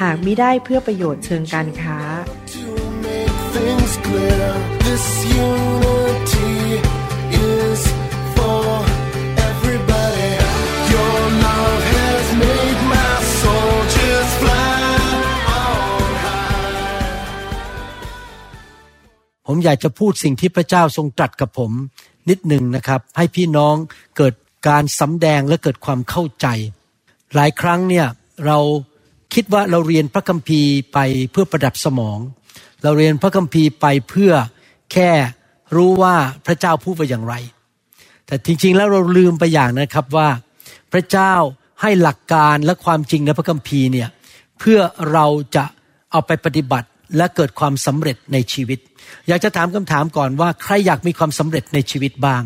หากมิได้เพื่อประโยชน์เชิงการค้า ผมอยากจะพูดสิ่งที่พระเจ้าทรงตรัสกับผมนิดหนึ่งนะครับ ให้พี่น้องเกิดการสำแดงและเกิดความเข้าใจ หลายครั้งเนี่ยเรา คิดว่าเราเรียนพระคัมภีร์ไปเพื่อประดับสมอง เราเรียนพระคัมภีร์ไปเพื่อแค่รู้ว่าพระเจ้าพูดว่าอย่างไร แต่จริงๆแล้วเราลืมไปอย่างนะครับว่า พระเจ้าให้หลักการและความจริงในพระคัมภีร์เนี่ยเพื่อเราจะเอาไปปฏิบัติและเกิดความสำเร็จในชีวิต อยากจะถามคำถามก่อนว่า ใครอยากมีความสำเร็จในชีวิตบ้าง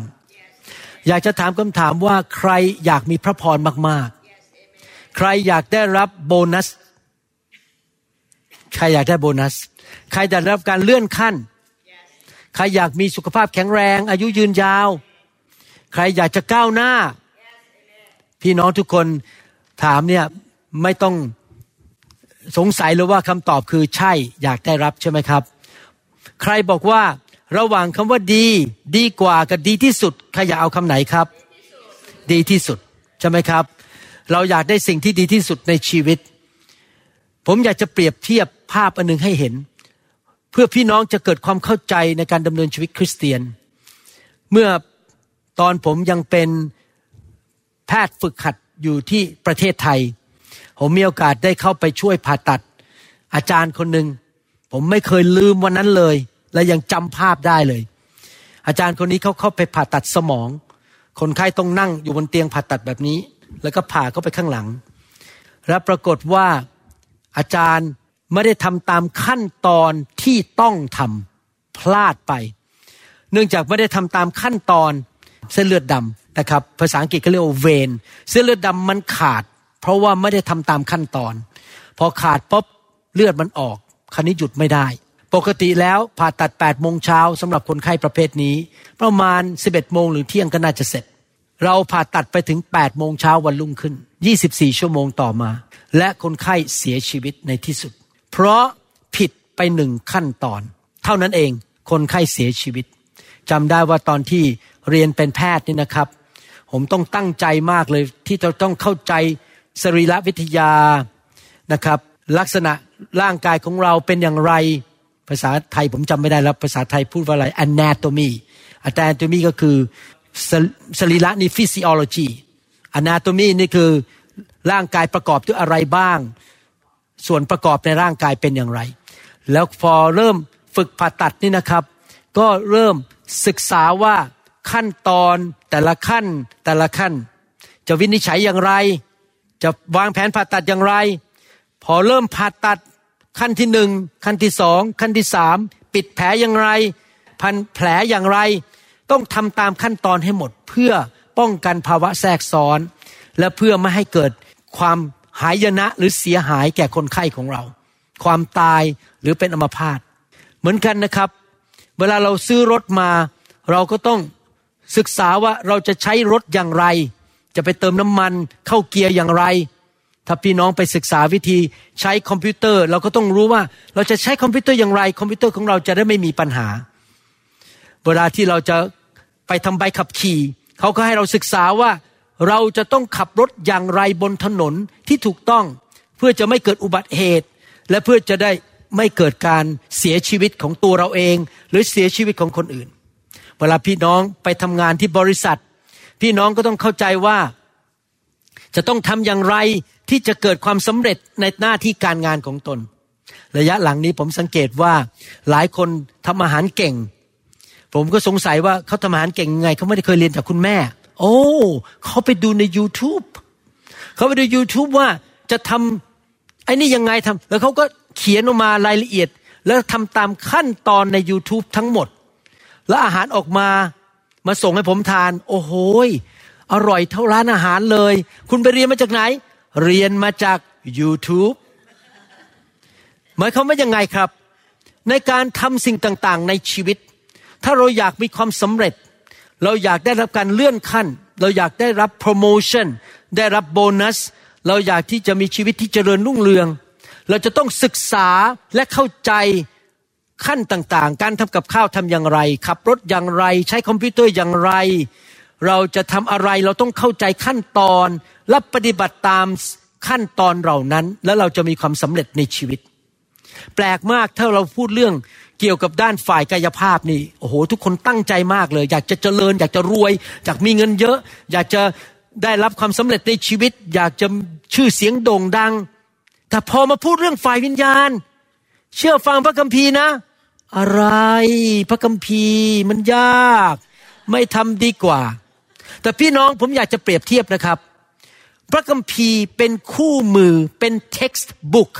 อยากจะถามคำถามว่าใครอยากมีพระพรมากๆ ใครอยากได้รับโบนัส ใครอยากได้โบนัส ใครอยากได้รับการเลื่อนขั้น ใครอยากมีสุขภาพแข็งแรง อายุยืนยาว ใครอยากจะก้าวหน้า พี่น้องทุกคนถามเนี่ยไม่ต้องสงสัยเลยว่าคำตอบคือใช่อยากได้รับใช่ไหมครับ ใครบอกว่าระหว่างคำว่าดี ดีกว่ากับดีที่สุดใครอยากเอาคำไหนครับ ดีที่สุดใช่ไหมครับ เราอยากได้สิ่งที่ดีที่สุดในชีวิต ผมอยากจะเปรียบเทียบภาพอันหนึงให้เห็น เพื่อพี่น้องจะเกิดความเข้าใจในการดำเนินชีวิตคริสเตียน เมื่อตอนผมยังเป็นแพทย์ฝึกหัดอยู่ที่ประเทศไทย ผมมีโอกาสได้เข้าไปช่วยผ่าตัด อาจารย์คนหนึ่งผมไม่เคยลืมวันนั้นเลย และยังจำภาพได้เลย อาจารย์คนนี้เขาเข้าไปผ่าตัดสมอง คนไข้ต้องนั่งอยู่บนเตียงผ่าตัดแบบนี้ แล้วก็ผ่าเข้าไปข้างหลัง และปรากฏว่าอาจารย์ไม่ได้ทำตามขั้นตอนที่ต้องทำพลาดไป เนื่องจากไม่ได้ทำตามขั้นตอนเส้นเลือดดำนะครับ ภาษาอังกฤษก็เรียกว่าเวนเส้นเลือดดำมันขาด เพราะว่าไม่ได้ทำตามขั้นตอน พอขาดปุ๊บเลือดมันออกคันนี้หยุดไม่ได้ ปกติแล้วผ่าตัด8โมงเช้าสำหรับคนไข้ประเภทนี้ ประมาณ 11โมงหรือเที่ยงก็น่าจะเสร็จ เราผ่าตัดไปถึง8โมงเช้าวันรุ่งขึ้น 24 ชั่วโมงต่อมา และคนไข้เสียชีวิตในที่สุด เพราะผิดไปหนึ่งขั้นตอน เท่านั้นเองคนไข้เสียชีวิตจำได้ว่าตอนที่เรียนเป็นแพทย์นี่นะครับ ผมต้องตั้งใจมากเลยที่จะต้องเข้าใจสรีรวิทยานะครับ ลักษณะร่างกายของเราเป็นอย่างไร ภาษาไทยผมจำไม่ได้แล้ว ภาษาไทยพูดว่าอะไร anatomy anatomy ก็คือ สสรีระนี่ physiology anatomy นี่คือร่างกายประกอบด้วยอะไรบ้าง ส่วนประกอบในร่างกายเป็นอย่างไร แล้วพอเริ่มฝึกผ่าตัดนี่นะครับ ก็เริ่มศึกษาว่าขั้นตอนแต่ละขั้นแต่ละขั้น จะวินิจฉัยอย่างไร จะวางแผนผ่าตัดอย่างไร พอเริ่มผ่าตัดขั้นที่หนึ่งขั้นที่สองขั้นที่สามปิดแผลอย่างไร พันแผลอย่างไร ต้องทำตามขั้นตอนให้หมด เพื่อป้องกันภาวะแทรกซ้อน และเพื่อไม่ให้เกิดความหายนะหรือเสียหายแก่คนไข้ของเรา ความตายหรือเป็นอัมพาตเหมือนกันนะครับ เวลาเราซื้อรถมา เราก็ต้องศึกษาว่าเราจะใช้รถอย่างไร จะไปเติมน้ำมันเข้าเกียร์อย่างไร ถ้าพี่น้องไปศึกษาวิธีใช้คอมพิวเตอร์ เราก็ต้องรู้ว่าเราจะใช้คอมพิวเตอร์อย่างไร คอมพิวเตอร์ของเราจะได้ไม่มีปัญหา เวลาที่เราจะ ไปทำใบขับขี่เขาก็ให้เราศึกษาว่าเราจะต้องขับรถอย่างไรบนถนนที่ถูกต้อง เพื่อจะไม่เกิดอุบัติเหตุ และเพื่อจะได้ไม่เกิดการเสียชีวิตของตัวเราเอง หรือเสียชีวิตของคนอื่น เวลาพี่น้องไปทำงานที่บริษัท พี่น้องก็ต้องเข้าใจว่า จะต้องทำอย่างไรที่จะเกิดความสำเร็จในหน้าที่การงานของตน ระยะหลังนี้ผมสังเกตว่าหลายคนทำอาหารเก่ง ผมก็สงสัยว่าเขาทำอาหารเก่งยังไงเขาไม่ได้เคยเรียนจากคุณแม่ โอ้เขาไปดูใน YouTube เขาไปดู YouTube ว่าจะทำไอ้นี่ยังไงทำแล้วเขาก็เขียนออกมารายละเอียด แล้วทำตามขั้นตอนใน YouTube ทั้งหมด แล้วอาหารออกมามาส่งให้ผมทาน โอ้โหอร่อยเท่าร้านอาหารเลย คุณไปเรียนมาจากไหน เรียนมาจาก YouTube หมายความว่ายังไงครับ ในการทำสิ่งต่างๆ ในชีวิต ถ้าเราอยากมีความสำเร็จ เราอยากได้รับการเลื่อนขั้น เราอยากได้รับโปรโมชั่นได้รับโบนัส เราอยากที่จะมีชีวิตที่เจริญรุ่งเรือง เราจะต้องศึกษาและเข้าใจขั้นต่างๆ การทำกับข้าวทำอย่างไร ขับรถอย่างไร ใช้คอมพิวเตอร์อย่างไร เราจะทำอะไรเราต้องเข้าใจขั้นตอนและปฏิบัติตามขั้นตอนเหล่านั้น แล้วเราจะมีความสำเร็จในชีวิต แปลกมากถ้าเราพูดเรื่อง เกี่ยวกับด้านฝ่ายกายภาพนี่โอ้โห ทุกคนตั้งใจมากเลย อยากจะเจริญ อยากจะรวย อยากมีเงินเยอะ อยากจะได้รับความสำเร็จในชีวิต อยากจะชื่อเสียงโด่งดัง แต่พอมาพูดเรื่องฝ่ายวิญญาณ เชื่อฟังพระคัมภีร์นะ อะไรพระคัมภีร์มันยาก ไม่ทำดีกว่า แต่พี่น้องผมอยากจะเปรียบเทียบนะครับ พระคัมภีร์เป็นคู่มือเป็น text book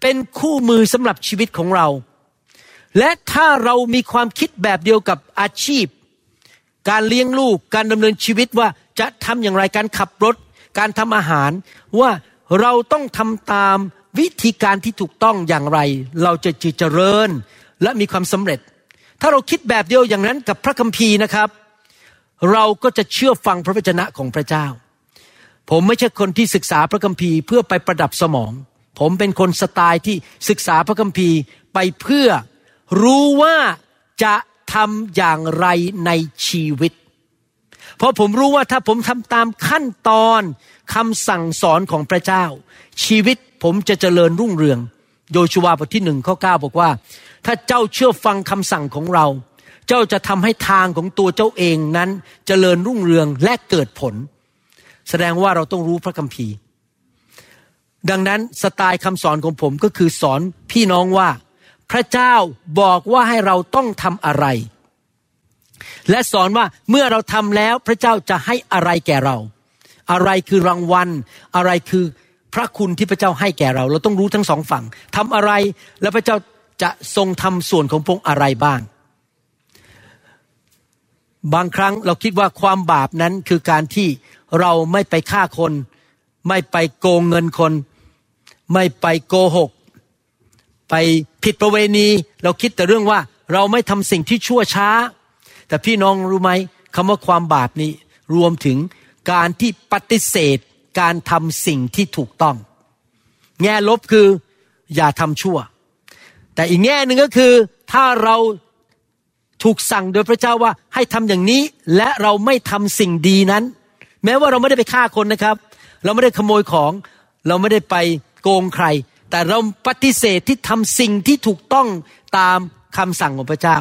เป็นคู่มือสำหรับชีวิตของเรา และถ้าเรามีความคิดแบบเดียวกับอาชีพ การเลี้ยงลูกการดำเนินชีวิตว่าจะทำอย่างไรการขับรถ การทำอาหารว่าเราต้องทำตามวิธีการที่ถูกต้องอย่างไร เราจะเจริญและมีความสำเร็จ ถ้าเราคิดแบบเดียวอย่างนั้นกับพระคัมภีร์นะครับ เราก็จะเชื่อฟังพระวจนะของพระเจ้า ผมไม่ใช่คนที่ศึกษาพระคัมภีร์เพื่อไปประดับสมอง ผมเป็นคนสไตล์ที่ศึกษาพระคัมภีร์ไปเพื่อ รู้ว่าจะทำอย่างไรในชีวิต เพราะผมรู้ว่าถ้าผมทำตามขั้นตอนคำสั่งสอนของพระเจ้า ชีวิตผมจะเจริญรุ่งเรือง โยชูวาบทที่หนึ่งข้อเก้าบอกว่า ถ้าเจ้าเชื่อฟังคำสั่งของเรา เจ้าจะทำให้ทางของตัวเจ้าเองนั้นเจริญรุ่งเรืองและเกิดผล แสดงว่าเราต้องรู้พระคัมภีร์ ดังนั้นสไตล์คำสอนของผมก็คือสอนพี่น้องว่า พระเจ้าบอกว่าให้เราต้องทำอะไร และสอนว่าเมื่อเราทำแล้วพระเจ้าจะให้อะไรแก่เรา อะไรคือรางวัล อะไรคือพระคุณที่พระเจ้าให้แก่เรา เราต้องรู้ทั้งสองฝั่งทำอะไรแล้วพระเจ้าจะทรงทำส่วนของพงอะไรบ้าง บางครั้งเราคิดว่าความบาปนั้นคือการที่เราไม่ไปฆ่าคน ไม่ไปโกงเงินคน ไม่ไปโกหก ไป ผิดประเวณี เราคิดแต่เรื่องว่าเราไม่ทำสิ่งที่ชั่วช้า แต่พี่น้องรู้ไหมคำว่าความบาปนี้ รวมถึงการที่ปฏิเสธการทำสิ่งที่ถูกต้อง แง่ลบคืออย่าทำชั่ว แต่อีกแง่หนึ่งก็คือถ้าเราถูกสั่งโดยพระเจ้าว่าให้ทำอย่างนี้และเราไม่ทำสิ่งดีนั้น แม้ว่าเราไม่ได้ไปฆ่าคนนะครับ เราไม่ได้ขโมยของ เราไม่ได้ไปโกงใคร แต่เราปฏิเสธที่ทำสิ่งที่ถูกต้องตามคำสั่งของพระเจ้า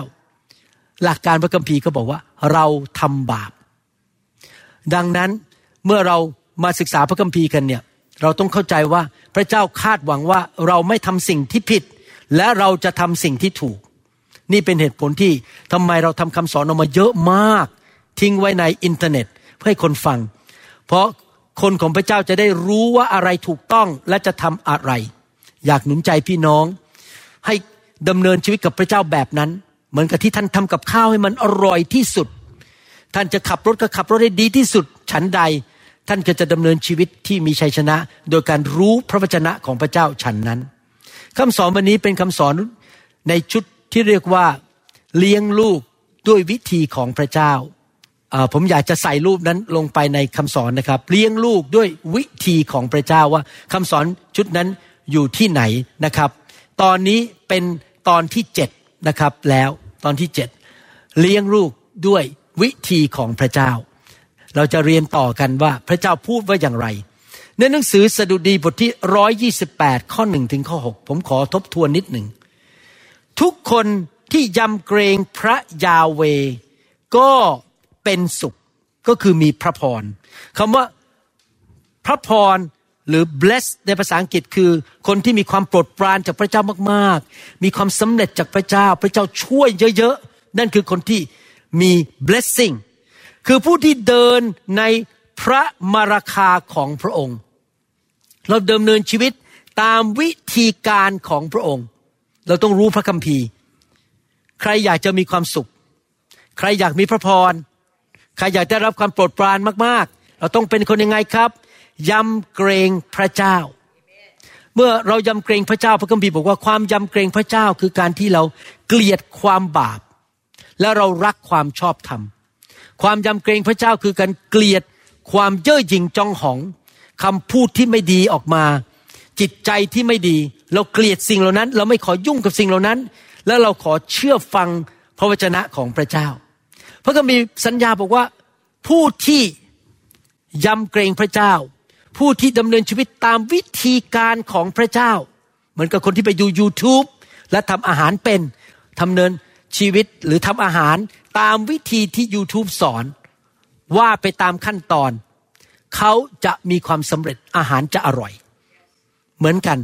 หลักการพระคัมภีร์ก็บอกว่า เราทำบาป ดังนั้นเมื่อเรามาศึกษาพระคัมภีร์กันเนี่ยเราต้องเข้าใจว่าพระเจ้าคาดหวังว่าเราไม่ทำสิ่งที่ผิด และเราจะทำสิ่งที่ถูก นี่เป็นเหตุผลที่ทำไมเราทำคำสอนออกมาเยอะมาก ทิ้งไว้ในอินเทอร์เน็ตเพื่อให้คนฟัง เพราะคนของพระเจ้าจะได้รู้ว่าอะไรถูกต้องและจะทำอะไร อยากหนุนใจพี่น้อง ให้ดำเนินชีวิตกับพระเจ้าแบบนั้น เหมือนกับที่ท่านทำกับข้าวให้มันอร่อยที่สุด ท่านจะขับรถก็ขับรถให้ดีที่สุด ฉันใด ท่านก็จะดำเนินชีวิตที่มีชัยชนะ โดยการรู้พระวจนะของพระเจ้าฉันนั้นคำสอนวันนี้เป็นคำสอนในชุดที่เรียกว่าเลี้ยงลูกด้วยวิธีของพระเจ้าผมอยากจะใส่รูปนั้นลงไปในคำสอนนะครับ เลี้ยงลูกด้วยวิธีของพระเจ้าว่าคำสอนชุดนั้น อยู่ที่ไหนนะครับ ตอนนี้เป็นตอนที่เจ็ดนะครับแล้วตอนที่เจ็ดเลี้ยงลูกด้วยวิธีของพระเจ้า เราจะเรียนต่อกันว่าพระเจ้าพูดว่าอย่างไร ในหนังสือสดุดีบทที่ร้อยยี่สิบแปดข้อหนึ่งถึงข้อหกผมขอทบทวนนิดหนึ่ง ทุกคนที่ยำเกรงพระยาเว ก็เป็นสุขก็คือมีพระพรคำว่าพระพร หรือ bless ในภาษาอังกฤษคือ คนที่มีความโปรดปรานจากพระเจ้ามากๆ มีความสำเร็จจากพระเจ้า พระเจ้าช่วยเยอะๆ นั่นคือคนที่มี blessing คือผู้ที่เดินในพระมราคาของพระองค์ เราเดิมเนินชีวิตตามวิธีการของพระองค์ เราต้องรู้พระคัมภีร์ ใครอยากจะมีความสุข ใครอยากมีพระพร ใครอยากได้รับความโปรดปรานมากๆ เราต้องเป็นคนยังไงครับ ยำเกรงพระเจ้า เมื่อเรายำเกรงพระเจ้าพระคัมภีร์บอกว่าความยำเกรงพระเจ้าคือการที่เราเกลียดความบาป และเรารักความชอบธรรม ความยำเกรงพระเจ้าคือการเกลียดความเย่อหยิ่งจองหองคำพูดที่ไม่ดีออกมา จิตใจที่ไม่ดี เราเกลียดสิ่งเหล่านั้น เราไม่ขอยุ่งกับสิ่งเหล่านั้น แล้วเราขอเชื่อฟังพระวจนะของพระเจ้า พระคัมภีร์สัญญาบอกว่าผู้ที่ยำเกรงพระเจ้า ผู้ที่ดำเนินชีวิตตามวิธีการของพระเจ้า เหมือนกับคนที่ไปดู YouTube และทำอาหารเป็นทำเนินชีวิตหรือทำอาหารตามวิธีที่ YouTube สอน ว่าไปตามขั้นตอน เขาจะมีความสำเร็จอาหารจะอร่อย เหมือนกัน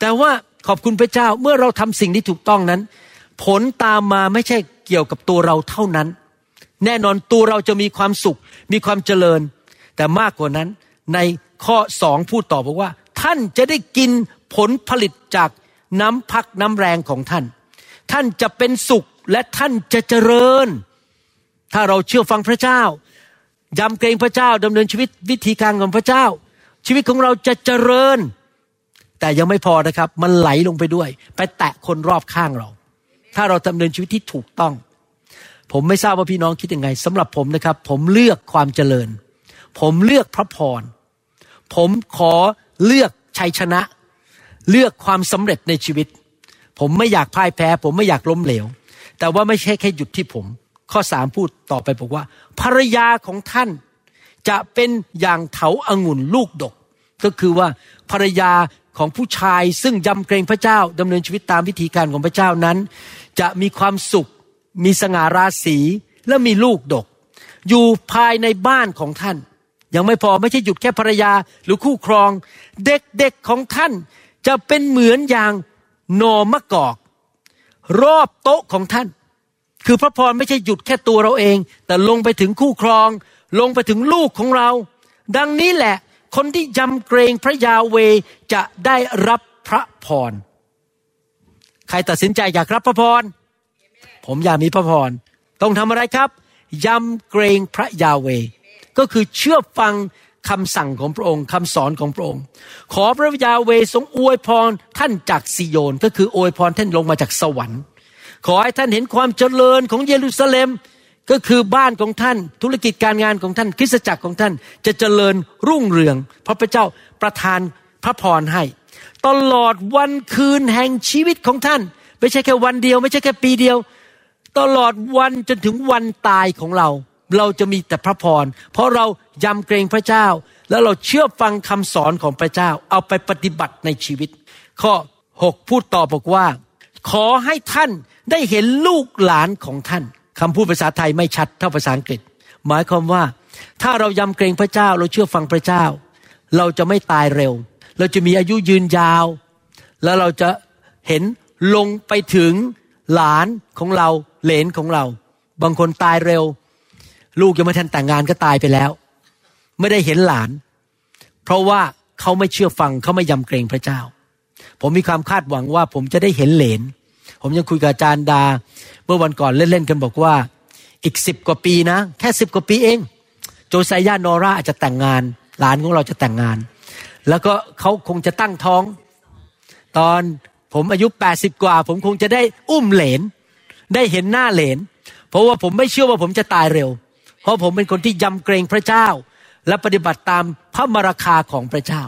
แต่ว่าขอบคุณพระเจ้าเมื่อเราทำสิ่งที่ถูกต้องนั้น ผลตามมาไม่ใช่เกี่ยวกับตัวเราเท่านั้น แน่นอนตัวเราจะมีความสุข มีความเจริญ แต่มากกว่านั้นใน ข้อสองพูดต่อบอกว่า ท่านจะได้กินผลผลิตจากน้ำพักน้ำแรงของท่าน ท่านจะเป็นสุขและท่านจะเจริญ ถ้าเราเชื่อฟังพระเจ้ายำเกรงพระเจ้าดำเนินชีวิตวิธีการของพระเจ้า ชีวิตของเราจะเจริญ แต่ยังไม่พอนะครับ มันไหลลงไปด้วย ไปแตะคนรอบข้างเรา ถ้าเราดำเนินชีวิตที่ถูกต้อง ผมไม่ทราบว่าพี่น้องคิดยังไงสำหรับผมนะครับ ผมเลือกความเจริญ ผมเลือกพระพร ผมขอเลือกชัยชนะ เลือกความสำเร็จในชีวิต ผมไม่อยากพ่ายแพ้ ผมไม่อยากล้มเหลว แต่ว่าไม่ใช่แค่หยุดที่ผม ข้อสามพูดต่อไปบอกว่า ภรรยาของท่านจะเป็นอย่างเถาอางุ่นลูกดก ก็คือว่าภรรยาของผู้ชายซึ่งยำเกรงพระเจ้าดำเนินชีวิตตามวิธีการของพระเจ้านั้น จะมีความสุข มีสง่าราศีและมีลูกดก อยู่ภายในบ้านของท่าน ยังไม่พอไม่ใช่หยุดแค่ภรรยาหรือคู่ครอง เด็กๆของท่านจะเป็นเหมือนอย่างนอมะกอก รอบโต๊ะของท่าน คือพระพรไม่ใช่หยุดแค่ตัวเราเอง แต่ลงไปถึงคู่ครอง ลงไปถึงลูกของเรา ดังนี้แหละ คนที่ยำเกรงพระยาเวจะได้รับพระพร ใครตัดสินใจอยากรับพระพร ผมอยากมีพระพร ต้องทำอะไรครับ ยำเกรงพระยาเว ก็คือเชื่อฟังคำสั่งของพระองค์คำสอนของพระองค์ ขอพระยาเวทรงอวยพรท่านจากซิโยนก็คืออวยพรท่านลงมาจากสวรรค์ ขอให้ท่านเห็นความเจริญของเยรูซาเล็มก็คือบ้านของท่านธุรกิจการงานของท่านคริสตจักรของท่านจะเจริญรุ่งเรือง เพราะพระเจ้าประทานพระพรให้ ตลอดวันคืนแห่งชีวิตของท่าน ไม่ใช่แค่วันเดียว ไม่ใช่แค่ปีเดียว ตลอดวันจนถึงวันตายของเรา เราจะมีแต่พระพร เพราะเรายำเกรงพระเจ้า แล้วเราเชื่อฟังคำสอนของพระเจ้า เอาไปปฏิบัติในชีวิต ข้อ 6 พูดต่อบอกว่า ขอให้ท่านได้เห็นลูกหลานของท่านคำพูดภาษาไทยไม่ชัดเท่าภาษาอังกฤษ หมายความว่า ถ้าเรายำเกรงพระเจ้า เราเชื่อฟังพระเจ้า เราจะไม่ตายเร็ว เราจะมีอายุยืนยาว แล้วเราจะเห็นลงไปถึงหลานของเราเหลนของเรา บางคนตายเร็ว ลูกยังไม่ทันแต่งงานก็ตายไปแล้ว ไม่ได้เห็นหลาน เพราะว่าเขาไม่เชื่อฟังเขาไม่ยำเกรงพระเจ้า ผมมีความคาดหวังว่า ผมจะได้เห็นเหลน ผมยังคุยกับอาจารย์ดา เมื่อวันก่อนเล่นๆกันบอกว่า อีกสิบกว่าปีนะ แค่สิบกว่าปีเอง โจไซยานอราอาจจะแต่งงาน หลานของเราจะแต่งงาน แล้วก็เขาคงจะตั้งท้อง ตอนผมอายุแปดสิบกว่า ผมคงจะได้อุ้มเหลน ได้เห็นหน้าเหลน เพราะว่าผมไม่เชื่อว่าผมจะตายเร็ว เพราะผมเป็นคนที่ยำเกรงพระเจ้า และปฏิบัติตามพระมราคาของพระเจ้า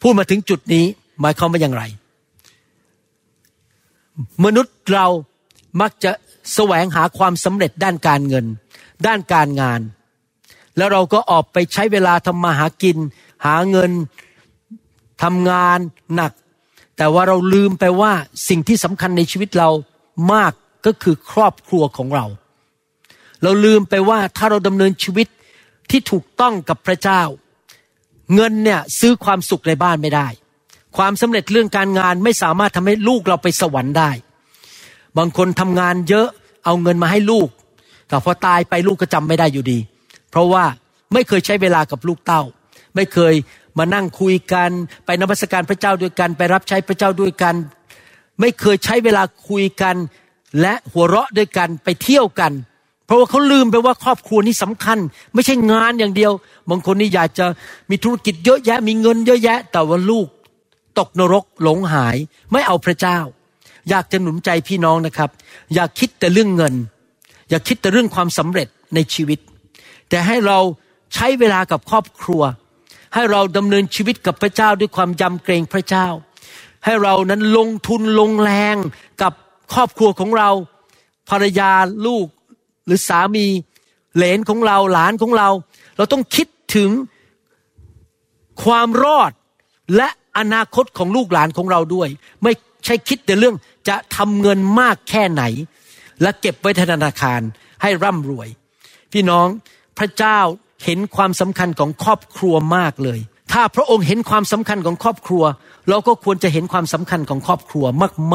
พูดมาถึงจุดนี้หมายความว่าอย่างไร มนุษย์เรามักจะแสวงหาความสำเร็จด้านการเงิน ด้านการงาน แล้วเราก็ออกไปใช้เวลาทำมาหากิน หาเงินทำงานหนัก แต่ว่าเราลืมไปว่าสิ่งที่สำคัญในชีวิตเรามากก็คือครอบครัวของเรา เราลืมไปว่าถ้าเราดำเนินชีวิตที่ถูกต้องกับพระเจ้า เงินเนี่ยซื้อความสุขในบ้านไม่ได้ ความสำเร็จเรื่องการงานไม่สามารถทำให้ลูกเราไปสวรรค์ได้ บางคนทำงานเยอะเอาเงินมาให้ลูก แต่พอตายไปลูกก็จำไม่ได้อยู่ดี เพราะว่าไม่เคยใช้เวลากับลูกเต้า ไม่เคยมานั่งคุยกันไปนมัสการพระเจ้าด้วยกัน ไปรับใช้พระเจ้าด้วยกัน ไม่เคยใช้เวลาคุยกัน และหัวเราะด้วยกันไปเที่ยวกัน เพราะว่าเขาลืมไปว่าครอบครัวนี่สำคัญ ไม่ใช่งานอย่างเดียว บางคนนี่อยากจะมีธุรกิจเยอะแยะ มีเงินเยอะแยะ แต่ว่าลูกตกนรกหลงหาย ไม่เอาพระเจ้า อยากจะหนุนใจพี่น้องนะครับ อย่าคิดแต่เรื่องเงิน อย่าคิดแต่เรื่องความสำเร็จในชีวิต แต่ให้เราใช้เวลากับครอบครัว ให้เราดำเนินชีวิตกับพระเจ้าด้วยความยำเกรงพระเจ้า ให้เรานั้นลงทุนลงแรงกับครอบครัวของเรา ภรรยาลูก รือสามีเหลนของเราหลานของเรา เราต้องคิดถึงความรอดและอนาคตของลูกหลานของเราด้วย ไม่ใช่คิดแต่เรื่องจะทำเงินมากแค่ไหน และเก็บไว้ธนาคารให้ร่ำรวย พี่น้องพระเจ้าเห็นความสำคัญของครอบครัวมากเลย ถ้าพระองค์เห็นความสำคัญของครอบครัว เราก็ควรจะเห็นความสำคัญของครอบครัว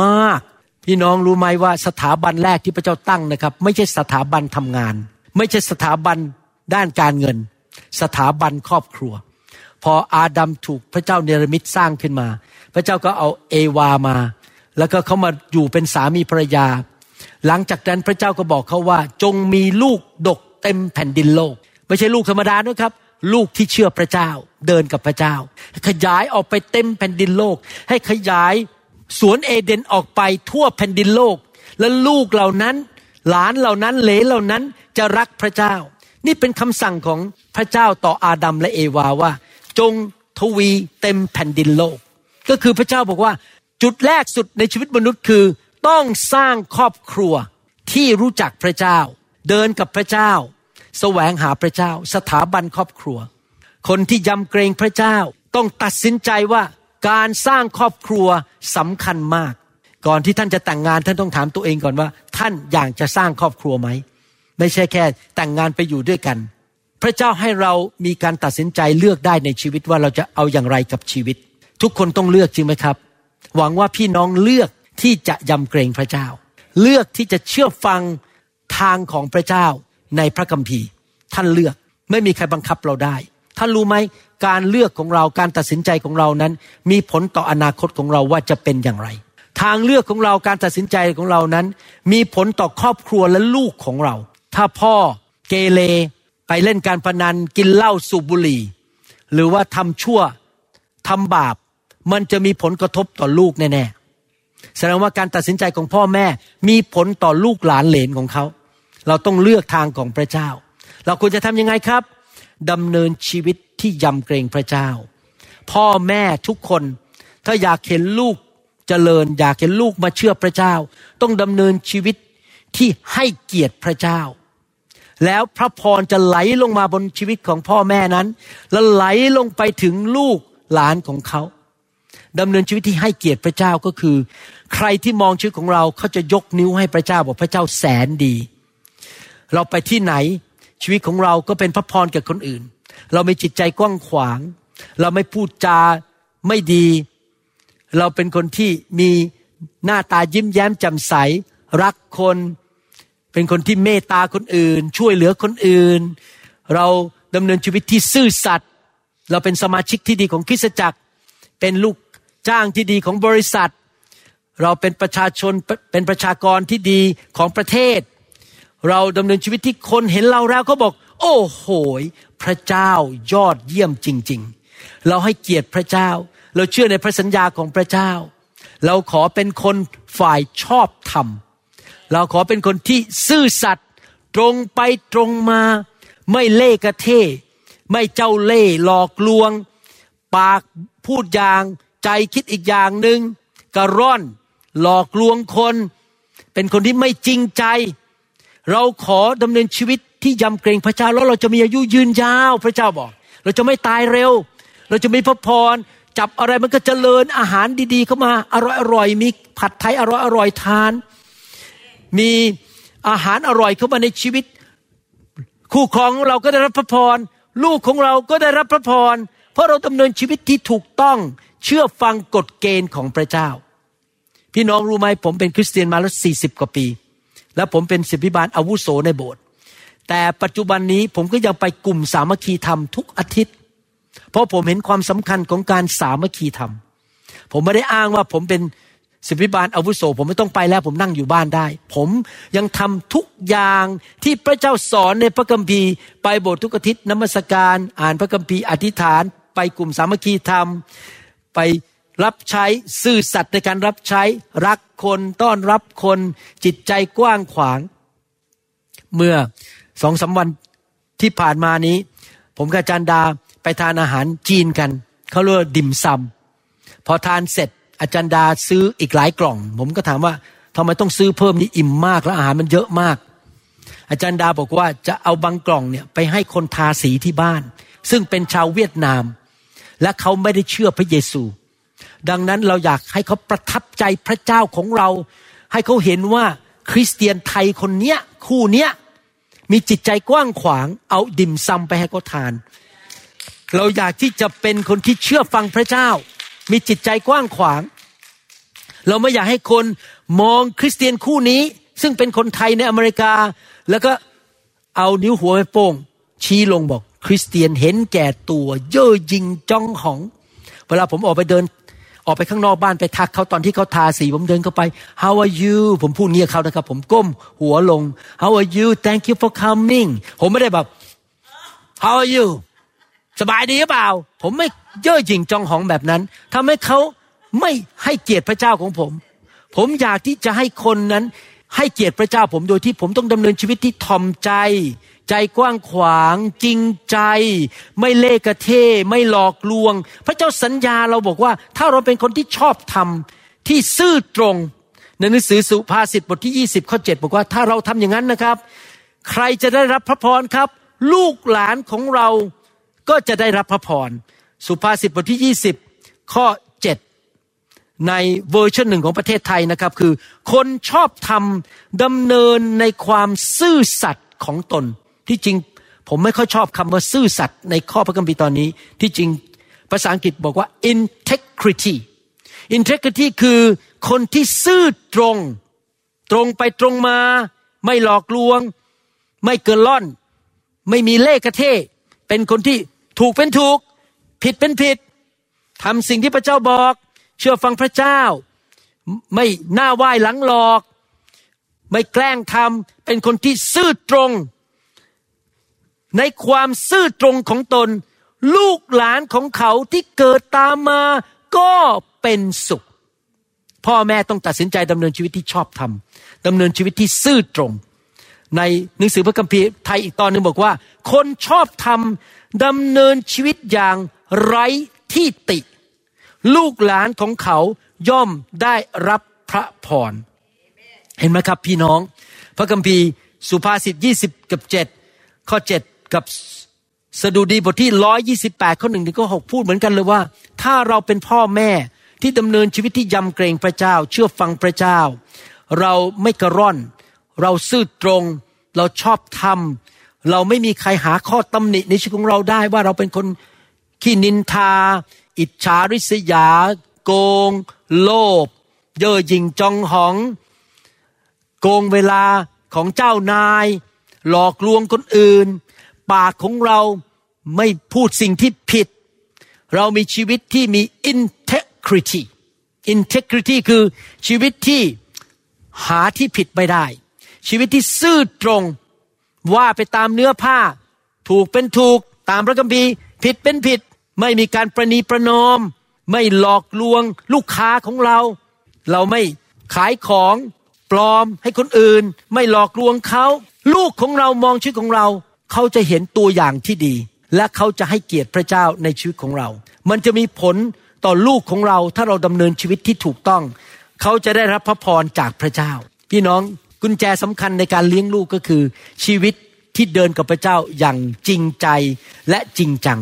มากๆ พี่น้องรู้ไหมว่าสถาบันแรกที่พระเจ้าตั้งนะครับ ไม่ใช่สถาบันทำงาน ไม่ใช่สถาบันด้านการเงิน สถาบันครอบครัว พออาดัมถูกพระเจ้าเนรมิตสร้างขึ้นมา พระเจ้าก็เอาเอวามา แล้วก็เขามาอยู่เป็นสามีภรรยา หลังจากนั้นพระเจ้าก็บอกเขาว่า จงมีลูกดกเต็มแผ่นดินโลก ไม่ใช่ลูกธรรมดานะครับลูกที่เชื่อพระเจ้าเดินกับพระเจ้า ขยายออกไปเต็มแผ่นดินโลก ให้ขยาย สวนเอเดนออกไปทั่วแผ่นดินโลก และลูกเหล่านั้น หลานเหล่านั้นเหลเหล่านั้นจะรักพระเจ้า นี่เป็นคำสั่งของพระเจ้าต่ออาดัมและเอวาว่า จงทวีเต็มแผ่นดินโลก ก็คือพระเจ้าบอกว่า จุดแรกสุดในชีวิตมนุษย์คือ ต้องสร้างครอบครัวที่รู้จักพระเจ้า เดินกับพระเจ้า แสวงหาพระเจ้า สถาบันครอบครัว คนที่ยำเกรงพระเจ้าต้องตัดสินใจว่า การสร้างครอบครัวสำคัญมาก ก่อนที่ท่านจะแต่งงานท่านต้องถามตัวเองก่อนว่า ท่านอยากจะสร้างครอบครัวไหม ไม่ใช่แค่แต่งงานไปอยู่ด้วยกัน พระเจ้าให้เรามีการตัดสินใจเลือกได้ในชีวิตว่าเราจะเอาอย่างไรกับชีวิต ทุกคนต้องเลือกจริงไหมครับ หวังว่าพี่น้องเลือกที่จะยำเกรงพระเจ้า เลือกที่จะเชื่อฟังทางของพระเจ้าในพระคัมภีร์ ท่านเลือกไม่มีใครบังคับเราได้ ท่านรู้ไหม การเลือกของเราการตัดสินใจของเรานั้น มีผลต่ออนาคตของเราว่าจะเป็นอย่างไร ทางเลือกของเราการตัดสินใจของเรานั้น มีผลต่อครอบครัวและลูกของเรา ถ้าพ่อเกเรไปเล่นการพนันกินเหล้าสูบบุหรี่ หรือว่าทำชั่วทำบาป มันจะมีผลกระทบต่อลูกแน่ๆแสดงว่าการตัดสินใจของพ่อแม่มีผลต่อลูกหลานเหลนของเขา เราต้องเลือกทางของพระเจ้า เราควรจะทำยังไงครับดำเนินชีวิตที่ยำเกรงพระเจ้า พ่อแม่ทุกคน ถ้าอยากเห็นลูกเจริญ อยากเห็นลูกมาเชื่อพระเจ้า ต้องดำเนินชีวิตที่ให้เกียรติพระเจ้า แล้วพระพรจะไหลลงมาบนชีวิตของพ่อแม่นั้น แล้วไหลลงไปถึงลูกหลานของเขาดำเนินชีวิตที่ให้เกียรติพระเจ้าก็คือ ใครที่มองชีวิตของเราเขาจะยกนิ้วให้พระเจ้าบอกพระเจ้าแสนดี เราไปที่ไหนชีวิตของเราก็เป็นพระพรแก่คนอื่น เราไม่จิตใจกว้างขวาง เราไม่พูดจาไม่ดี เราเป็นคนที่มีหน้าตายิ้มแย้มแจ่มใส รักคน เป็นคนที่เมตตาคนอื่น ช่วยเหลือคนอื่น เราดำเนินชีวิตที่ซื่อสัตย์เราเป็นสมาชิกที่ดีของคริสตจักร เป็นลูกจ้างที่ดีของบริษัท เราเป็นประชาชนเป็นประชากรที่ดีของประเทศ เราดำเนินชีวิตที่คนเห็นเราแล้วก็บอก โอ้โห พระเจ้ายอดเยี่ยมจริง ๆ เราให้เกียรติพระเจ้า เราเชื่อในพระสัญญาของพระเจ้า เราขอเป็นคนฝ่ายชอบธรรม เราขอเป็นคนที่ซื่อสัตย์ตรงไปตรงมา ไม่เล่กระเท่ไม่เจ้าเล่ห์หลอกลวง ปากพูดอย่างใจคิดอีกอย่างหนึ่งกระร่อนหลอกลวงคน เป็นคนที่ไม่จริงใจ เราขอดำเนินชีวิต ที่ยำเกรงพระเจ้าแล้วเราจะมีอายุยืนยาวพระเจ้าบอก เราจะไม่ตายเร็ว เราจะมีพระพรจับอะไรมันก็เจริญอาหารดีๆเข้ามาอร่อยๆมีผัดไทยอร่อยๆทาน มีอาหารอร่อยเข้ามาในชีวิต คู่ครองของเราก็ได้รับพระพรลูกของเราก็ได้รับพระพรเพราะเราดำเนินชีวิตที่ถูกต้องเชื่อฟังกฎเกณฑ์ของพระเจ้า พี่น้องรู้ไหมผมเป็นคริสเตียนมาแล้วสี่สิบกว่าปี แล้วผมเป็นศิบิบาลอาวุโสในโบสถ์ แต่ปัจจุบันนี้ผมก็ยังไปกลุ่มสามัคคีธรรมทุกอาทิตย์ เพราะผมเห็นความสำคัญของการสามัคคีธรรม ผมไม่ได้อ้างว่าผมเป็นศิบิบาลอาวุโสผมไม่ต้องไปแล้ว ผมนั่งอยู่บ้านได้ ผมยังทำทุกอย่างที่พระเจ้าสอนในพระคัมภีร์ ไปโบสถ์ทุกอาทิตย์นมัสการ อ่านพระคัมภีร์อธิษฐาน ไปกลุ่มสามัคคีธรรม ไปรับใช้ซื่อสัตย์ในการรับใช้รักคนต้อนรับคนจิตใจกว้างขวาง เมื่อ สองสาวันที่ผ่านมานี้ ผมกับอาจารย์ดาไปทานอาหารจีนกัน เขาเรียกดิมซัมพอทานเสร็จอาจารย์ดาซื้ออีกหลายกล่อง ผมก็ถามว่าทำไมต้องซื้อเพิ่มนี่อิ่มมากแล้วอาหารมันเยอะมาก อาจารย์ดาบอกว่าจะเอาบางกล่องเนี่ยไปให้คนทาสีที่บ้าน ซึ่งเป็นชาวเวียดนาม และเขาไม่ได้เชื่อพระเยซู ดังนั้นเราอยากให้เขาประทับใจพระเจ้าของเรา ให้เขาเห็นว่าคริสเตียนไทยคนเนี้ยคู่เนี้ย มีจิตใจกว้างขวาง เอาดิ่มซัมไปให้เขาทาน เราอยากที่จะเป็นคนที่เชื่อฟังพระเจ้า มีจิตใจกว้างขวาง เราไม่อยากให้คนมองคริสเตียนคู่นี้ ซึ่งเป็นคนไทยในอเมริกา แล้วก็เอานิ้วหัวไปโป้ง ชี้ลงบอก คริสเตียนเห็นแก่ตัว เย่อหยิงจ้องของ เวลาผมออกไปเดิน ออกไปข้างนอกบ้านไปทักเขาตอนที่เขาทาสีผมเดินเข้าไป how are you ผมพูดเงี้ยเขานะครับ ผมก้มหัวลง how are you thank you for coming ผมไม่ได้แบบ how are you สบายดีหรือเปล่า ผมไม่เย่อหยิ่งจองหองแบบนั้นทำให้เขาไม่ให้เกียรติพระเจ้าของผม ผมอยากที่จะให้คนนั้นให้เกียรติพระเจ้าผมโดยที่ผมต้องดำเนินชีวิตที่ทอมใจ ใจกว้างขวางจริงใจ ไม่เล่กระเทไม่หลอกลวง พระเจ้าสัญญาเราบอกว่า ถ้าเราเป็นคนที่ชอบทำที่ซื่อตรงในหนังสือสุภาษิตบทที่ 20ข้อ7บอกว่าถ้าเราทำอย่างนั้นนะครับ ใครจะได้รับพระพรครับ ลูกหลานของเราก็จะได้รับพระพรสุภาษิตบทที่ 20 ข้อ 7 ในเวอร์ชันหนึ่งของประเทศไทยนะครับ คือ คนชอบทำดำเนินในความซื่อสัตย์ของตน ที่จริงผมไม่ค่อยชอบคำว่าซื่อสัตย์ในข้อพระคัมภีร์ตอนนี้ ที่จริงภาษาอังกฤษบอกว่า integrity integrity คือคนที่ซื่อตรง ตรงไปตรงมา ไม่หลอกลวง ไม่เกินล่อน ไม่มีเล่กระเทเป็นคนที่ถูกเป็นถูก ผิดเป็นผิดทำสิ่งที่พระเจ้าบอก เชื่อฟังพระเจ้า ไม่หน้าไหว้หลังหลอก ไม่แกล้งทำเป็นคนที่ซื่อตรง ในความซื่อตรงของตน ลูกหลานของเขาที่เกิดตามมาก็เป็นสุข พ่อแม่ต้องตัดสินใจดำเนินชีวิตที่ชอบทำดำเนินชีวิตที่ซื่อตรง ในหนังสือพระคัมภีร์ไทยอีกตอนหนึ่งบอกว่า คนชอบทำดำเนินชีวิตอย่างไร้ที่ติ ลูกหลานของเขาย่อมได้รับพระพรเห็นไหมครับพี่น้อง พระคัมภีร์สุภาษิต20กับ7ข้อ7 กับสดุดีบทที่128ข้อหนึ่งถึงข้อ6พูดเหมือนกันเลยว่า ถ้าเราเป็นพ่อแม่ที่ดำเนินชีวิตที่ยำเกรงพระเจ้า เชื่อฟังพระเจ้า เราไม่กระร่อน เราซื่อตรง เราชอบทำเราไม่มีใครหาข้อตำหนิในชีวิตของเราได้ว่าเราเป็นคนขี้นินทา อิจฉาริษยา โกง โลภเย่อหยิ่งจองหอง โกงเวลาของเจ้านาย หลอกลวงคนอื่น ปากของเราไม่พูดสิ่งที่ผิด เรามีชีวิตที่มี integrity integrity คือชีวิตที่หาที่ผิดไม่ได้ ชีวิตที่ซื่อตรงว่าไปตามเนื้อผ้า ถูกเป็นถูกตามพระคัมภีร์ผิดเป็นผิด ไม่มีการประนีประนอม ไม่หลอกลวงลูกค้าของเรา เราไม่ขายของปลอมให้คนอื่น ไม่หลอกลวงเขา ลูกของเรามองชีวิตของเรา เขาจะเห็นตัวอย่างที่ดี และเขาจะให้เกียรติพระเจ้าในชีวิตของเรา มันจะมีผลต่อลูกของเราถ้าเราดำเนินชีวิตที่ถูกต้อง เขาจะได้รับพระพรจากพระเจ้า พี่น้องกุญแจสำคัญในการเลี้ยงลูกก็คือ ชีวิตที่เดินกับพระเจ้าอย่างจริงใจและจริงจัง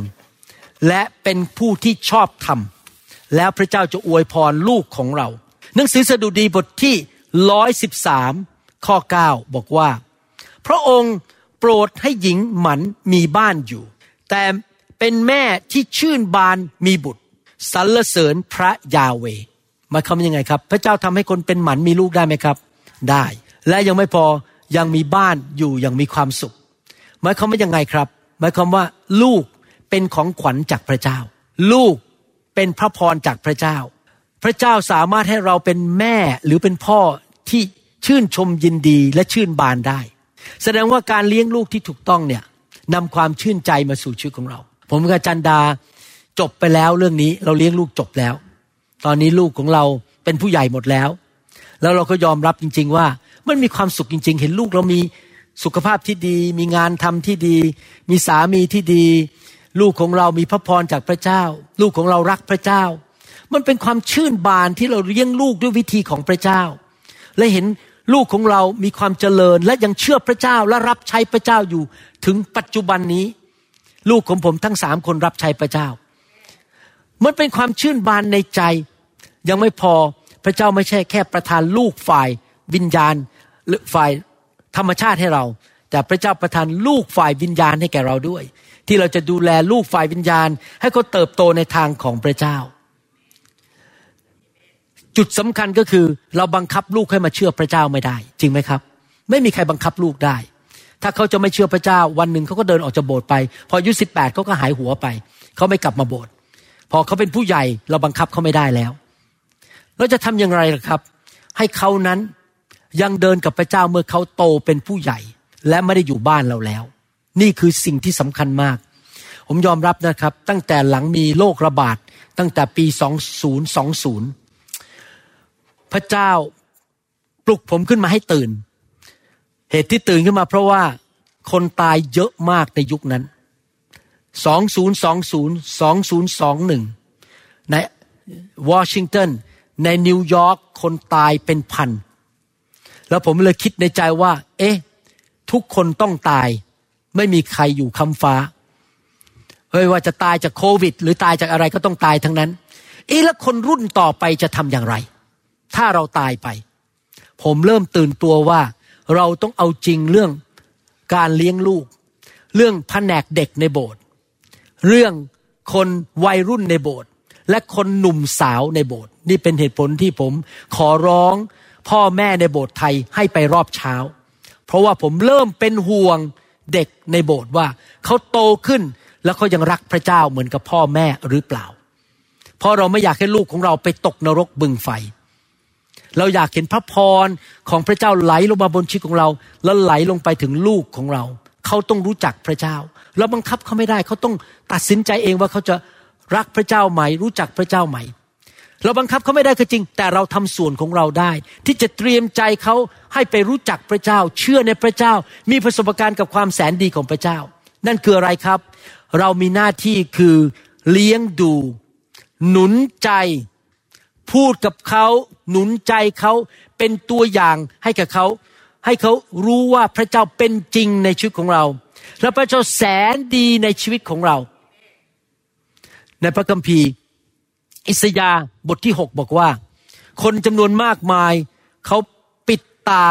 และเป็นผู้ที่ชอบทำแล้วพระเจ้าจะอวยพรลูกของเรา หนังสือสดุดีบทที่ร้อยสิบสามข้อเก้าบอกว่า พระองค์ โปรดให้หญิงหมันมีบ้านอยู่ แต่เป็นแม่ที่ชื่นบานมีบุตรสรรเสริญพระยาเวหมายความว่ายังไงครับ พระเจ้าทำให้คนเป็นหมันมีลูกได้ไหมครับ ได้ และยังไม่พอยังมีบ้านอยู่อย่างมีความสุขหมายความว่ายังไงครับ หมายความว่าลูกเป็นของขวัญจากพระเจ้า ลูกเป็นพระพรจากพระเจ้า พระเจ้าสามารถให้เราเป็นแม่หรือเป็นพ่อที่ชื่นชมยินดีและชื่นบานได้ แสดงว่าการเลี้ยงลูกที่ถูกต้องเนี่ยนำความชื่นใจมาสู่ชีวิตของเรา ผมกับจันดาจบไปแล้วเรื่องนี้เราเลี้ยงลูกจบแล้ว ตอนนี้ลูกของเราเป็นผู้ใหญ่หมดแล้ว แล้วเราก็ยอมรับจริง ๆ ว่ามันมีความสุขจริง ๆ เห็นลูกเรามีสุขภาพที่ดี มีงานทำที่ดี มีสามีที่ดี ลูกของเรามีพระพรจากพระเจ้า ลูกของเรารักพระเจ้า มันเป็นความชื่นบานที่เราเลี้ยงลูกด้วยวิธีของพระเจ้า และเห็น ลูกของเรามีความเจริญและยังเชื่อพระเจ้าและรับใช้พระเจ้าอยู่ถึงปัจจุบันนี้ ลูกของผมทั้งสามคนรับใช้พระเจ้า มันเป็นความชื่นบานในใจ ยังไม่พอพระเจ้าไม่ใช่แค่ประทานลูกฝ่ายวิญญาณหรือฝ่ายธรรมชาติให้เรา แต่พระเจ้าประทานลูกฝ่ายวิญญาณให้แก่เราด้วย ที่เราจะดูแลลูกฝ่ายวิญญาณ ให้เขาเติบโตในทางของพระเจ้า จุดสำคัญก็คือเราบังคับลูกให้มาเชื่อพระเจ้าไม่ได้ จริงไหมครับ ไม่มีใครบังคับลูกได้ ถ้าเขาจะไม่เชื่อพระเจ้า วันหนึ่งเขาก็เดินออกจากโบสถ์ไป พออายุสิบแปดเขาก็หายหัวไป เขาไม่กลับมาโบสถ์พอเขาเป็นผู้ใหญ่เราบังคับเขาไม่ได้แล้ว เราจะทำอย่างไรล่ะครับ ให้เขานั้นยังเดินกับพระเจ้าเมื่อเขาโตเป็นผู้ใหญ่ และไม่ได้อยู่บ้านเราแล้ว นี่คือสิ่งที่สำคัญมาก ผมยอมรับนะครับ ตั้งแต่หลังมีโรคระบาดตั้งแต่ปี 2020 พระเจ้าปลุกผมขึ้นมาให้ตื่น เหตุที่ตื่นขึ้นมาเพราะว่าคนตายเยอะมากในยุคนั้น 2020 2021 ในวอชิงตันในนิวยอร์กคนตายเป็นพัน แล้วผมเลยคิดในใจว่า เอ๊ะ ทุกคนต้องตาย ไม่มีใครอยู่คำฟ้าเฮ้ยว่าจะตายจากโควิด หรือตายจากอะไรก็ต้องตายทั้งนั้น เอ๊ะแล้วคนรุ่นต่อไปจะทำอย่างไร ถ้าเราตายไป ผมเริ่มตื่นตัวว่า เราต้องเอาจริงเรื่องการเลี้ยงลูก เรื่องแผนกเด็กในโบสถ์เรื่องคนวัยรุ่นในโบสถ์และคนหนุ่มสาวในโบสถ์นี่เป็นเหตุผลที่ผมขอร้องพ่อแม่ในโบสถ์ไทยให้ไปรอบเช้า เพราะว่าผมเริ่มเป็นห่วงเด็กในโบสถ์ว่าเขาโตขึ้นแล้วเขายังรักพระเจ้าเหมือนกับพ่อแม่หรือเปล่า เพราะเราไม่อยากให้ลูกของเราไปตกนรกบึงไฟ เราอยากเห็นพระพรของพระเจ้าไหลลงมาบนชีวิตของเรา แล้วไหลลงไปถึงลูกของเรา เขาต้องรู้จักพระเจ้า เราบังคับเขาไม่ได้ เขาต้องตัดสินใจเองว่าเขาจะรักพระเจ้าไหม รู้จักพระเจ้าไหม เราบังคับเขาไม่ได้ก็จริง แต่เราทำส่วนของเราได้ ที่จะเตรียมใจเขาให้ไปรู้จักพระเจ้า เชื่อในพระเจ้า มีประสบการณ์กับความแสนดีของพระเจ้า นั่นคืออะไรครับ เรามีหน้าที่คือเลี้ยงดู หนุนใจ พูดกับเขาหนุนใจเขาเป็นตัวอย่างให้กับเขา ให้เขารู้ว่าพระเจ้าเป็นจริงในชีวิตของเรา และพระเจ้าแสนดีในชีวิตของเรา ในพระคัมภีร์ อิสยาบทที่หกบอกว่า คนจำนวนมากมาย เขาปิดตา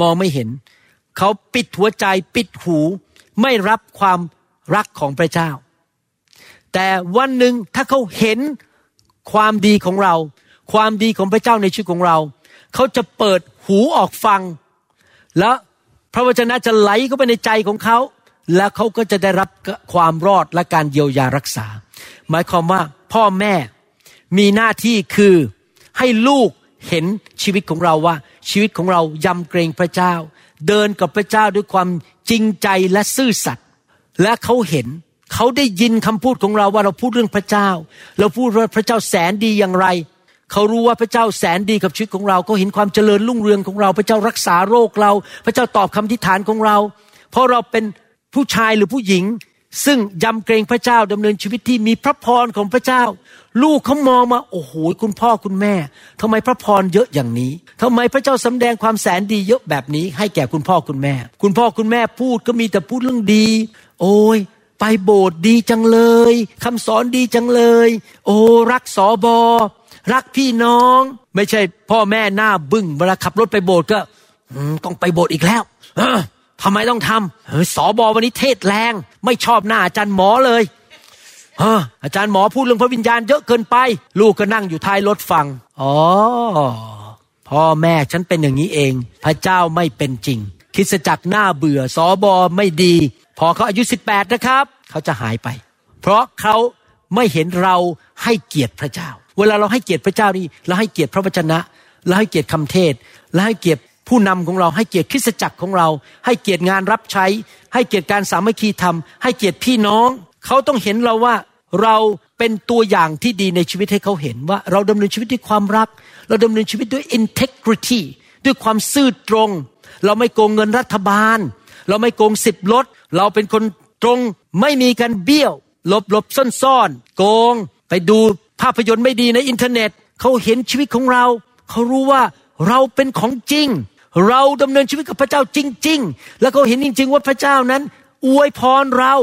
มองไม่เห็น เขาปิดหัวใจปิดหู ไม่รับความรักของพระเจ้า แต่วันหนึ่งถ้าเขาเห็น ความดีของเรา ความดีของพระเจ้าในชีวิตของเรา เขาจะเปิดหูออกฟัง แล้วพระวจนะจะไหลเข้าไปในใจของเขา แล้วเขาก็จะได้รับความรอดและการเยียวยารักษา หมายความว่าพ่อแม่มีหน้าที่คือให้ลูกเห็นชีวิตของเราว่า ชีวิตของเรายำเกรงพระเจ้า เดินกับพระเจ้าด้วยความจริงใจและซื่อสัตย์และเขาเห็น เขาได้ยินคำพูดของเราว่าเราพูดเรื่องพระเจ้า เราพูดว่าพระเจ้าแสนดีอย่างไร เขารู้ว่าพระเจ้าแสนดีกับชีวิตของเราเขาเห็นความเจริญรุ่งเรืองของเรา พระเจ้ารักษาโรคเรา พระเจ้าตอบคำทิฐานของเรา เพราะเราเป็นผู้ชายหรือผู้หญิง ซึ่งยำเกรงพระเจ้าดำเนินชีวิตที่มีพระพรของพระเจ้า ลูกเขามองมาโอ้โหคุณพ่อคุณแม่ทำไมพระพรเยอะอย่างนี้ทำไมพระเจ้าสำแดงความแสนดีเยอะแบบนี้ ให้แก่คุณพ่อคุณแม่ คุณพ่อคุณแม่พูดก็มีแต่พูดเรื่องดี โอ้ย ไปโบสถ์ดีจังเลยคำสอนดีจังเลย โอ้รักสอบอรักพี่น้อง ไม่ใช่ พ่อแม่หน้าบึ้งเวลาขับรถไปโบสถ์ก็ต้องไปโบสถ์อีกแล้วทำไมต้องทำสอบอวันนี้เทศแรง ไม่ชอบหน้าอาจารย์หมอเลยเออาจารย์หมอพูดเรื่องพระวิญญาณเยอะเกินไป ลูกก็นั่งอยู่ท้ายรถฟัง อ๋อ พ่อแม่ฉันเป็นอย่างนี้เอง พระเจ้าไม่เป็นจริง คิดจักหน้าเบื่อสอบอไม่ดี พอเขาอายุ 18 นะครับ เขาจะหายไป เพราะเขาไม่เห็นเราให้เกียรติพระเจ้า เวลาเราให้เกียรติพระเจ้านี่เราให้เกียรติพระวจนะเราให้เกียรติคำเทศและให้เกียรติผู้นำของเรา ให้เกียรติคริสตจักรของเรา ให้เกียรติงานรับใช้ ให้เกียรติการสามัคคีธรรม ให้เกียรติพี่น้อง เขาต้องเห็นเราว่าเราเป็นตัวอย่างที่ดีในชีวิตให้เขาเห็นว่าเราดำเนินชีวิตด้วยความรัก เราดำเนินชีวิตด้วย integrity ด้วยความซื่อตรง เราไม่โกงเงินรัฐบาล เราไม่โกงสิบลด เราเป็นคน ตรงไม่มีการเบี้ยว หลบหลบซ่อนซ่อนโกง ไปดูภาพยนตร์ไม่ดีในอินเทอร์เน็ตเขาเห็นชีวิตของเรา เขารู้ว่าเราเป็นของจริง เราดำเนินชีวิตกับพระเจ้าจริง ๆ แล้วเขาเห็นจริง ๆ ว่าพระเจ้านั้น อวยพรเรา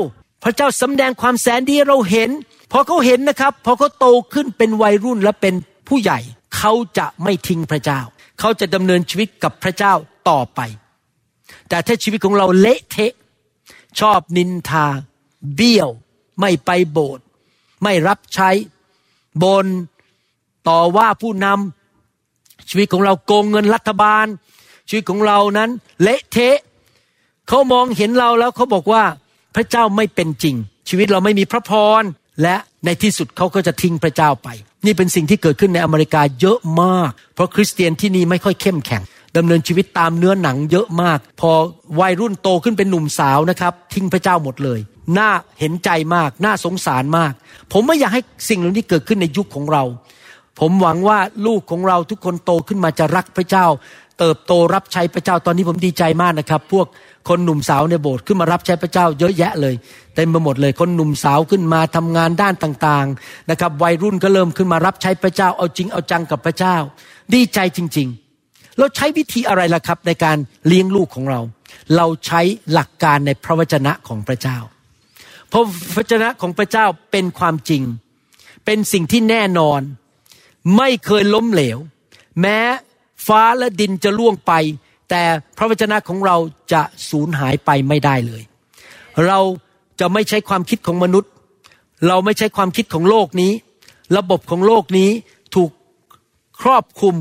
พระเจ้าสำแดงความแสนดีเราเห็น พอเขาเห็นนะครับพอเขาโตขึ้นเป็นวัยรุ่นและเป็นผู้ใหญ่ เขาจะไม่ทิ้งพระเจ้า เขาจะดำเนินชีวิตกับพระเจ้าต่อไป แต่ถ้าชีวิตของเราเละเทะ ชอบนินทา เบี้ยว ไม่ไปโบสถ์ไม่รับใช้บนต่อว่าผู้นำชีวิตของเราโกงเงินรัฐบาล ชีวิตของเรานั้น เละเทะเขามองเห็นเราแล้วเขาบอกว่าพระเจ้าไม่เป็นจริง ชีวิตเราไม่มีพระพรและในที่สุดเขาก็จะทิ้งพระเจ้าไป นี่เป็นสิ่งที่เกิดขึ้นในอเมริกาเยอะมาก เพราะคริสเตียนที่นี่ไม่ค่อยเข้มแข็ง ดำเนินชีวิตตามเนื้อหนังเยอะมาก พอวัยรุ่นโตขึ้นเป็นหนุ่มสาวนะครับทิ้งพระเจ้าหมดเลยน่าเห็นใจมากน่าสงสารมาก ผมไม่อยากให้สิ่งเหล่านี้เกิดขึ้นในยุคของเรา ผมหวังว่าลูกของเราทุกคนโตขึ้นมาจะรักพระเจ้า เติบโตรับใช้พระเจ้าตอนนี้ผมดีใจมากนะครับ พวกคนหนุ่มสาวในโบสถ์ขึ้นมารับใช้พระเจ้าเยอะแยะเลยเต็มไปหมดเลยคนหนุ่มสาวขึ้นมาทำงานด้านต่างๆนะครับวัยรุ่นก็เริ่มขึ้นมารับใช้พระเจ้าเอาจริงเอาจังกับพระเจ้า ดีใจจริง ๆ เราใช้วิธีอะไรล่ะครับ ในการเลี้ยงลูกของเรา เราใช้หลักการในพระวจนะของพระเจ้าเพราะพระวจนะของพระเจ้าเป็นความจริง เป็นสิ่งที่แน่นอน ไม่เคยล้มเหลว แม้ฟ้าและดินจะล่วงไป แต่พระวจนะของเราจะสูญหายไปไม่ได้เลย เราจะไม่ใช้ความคิดของมนุษย์ เราไม่ใช้ความคิดของโลกนี้ ระบบของโลกนี้ถูกครอบคลุม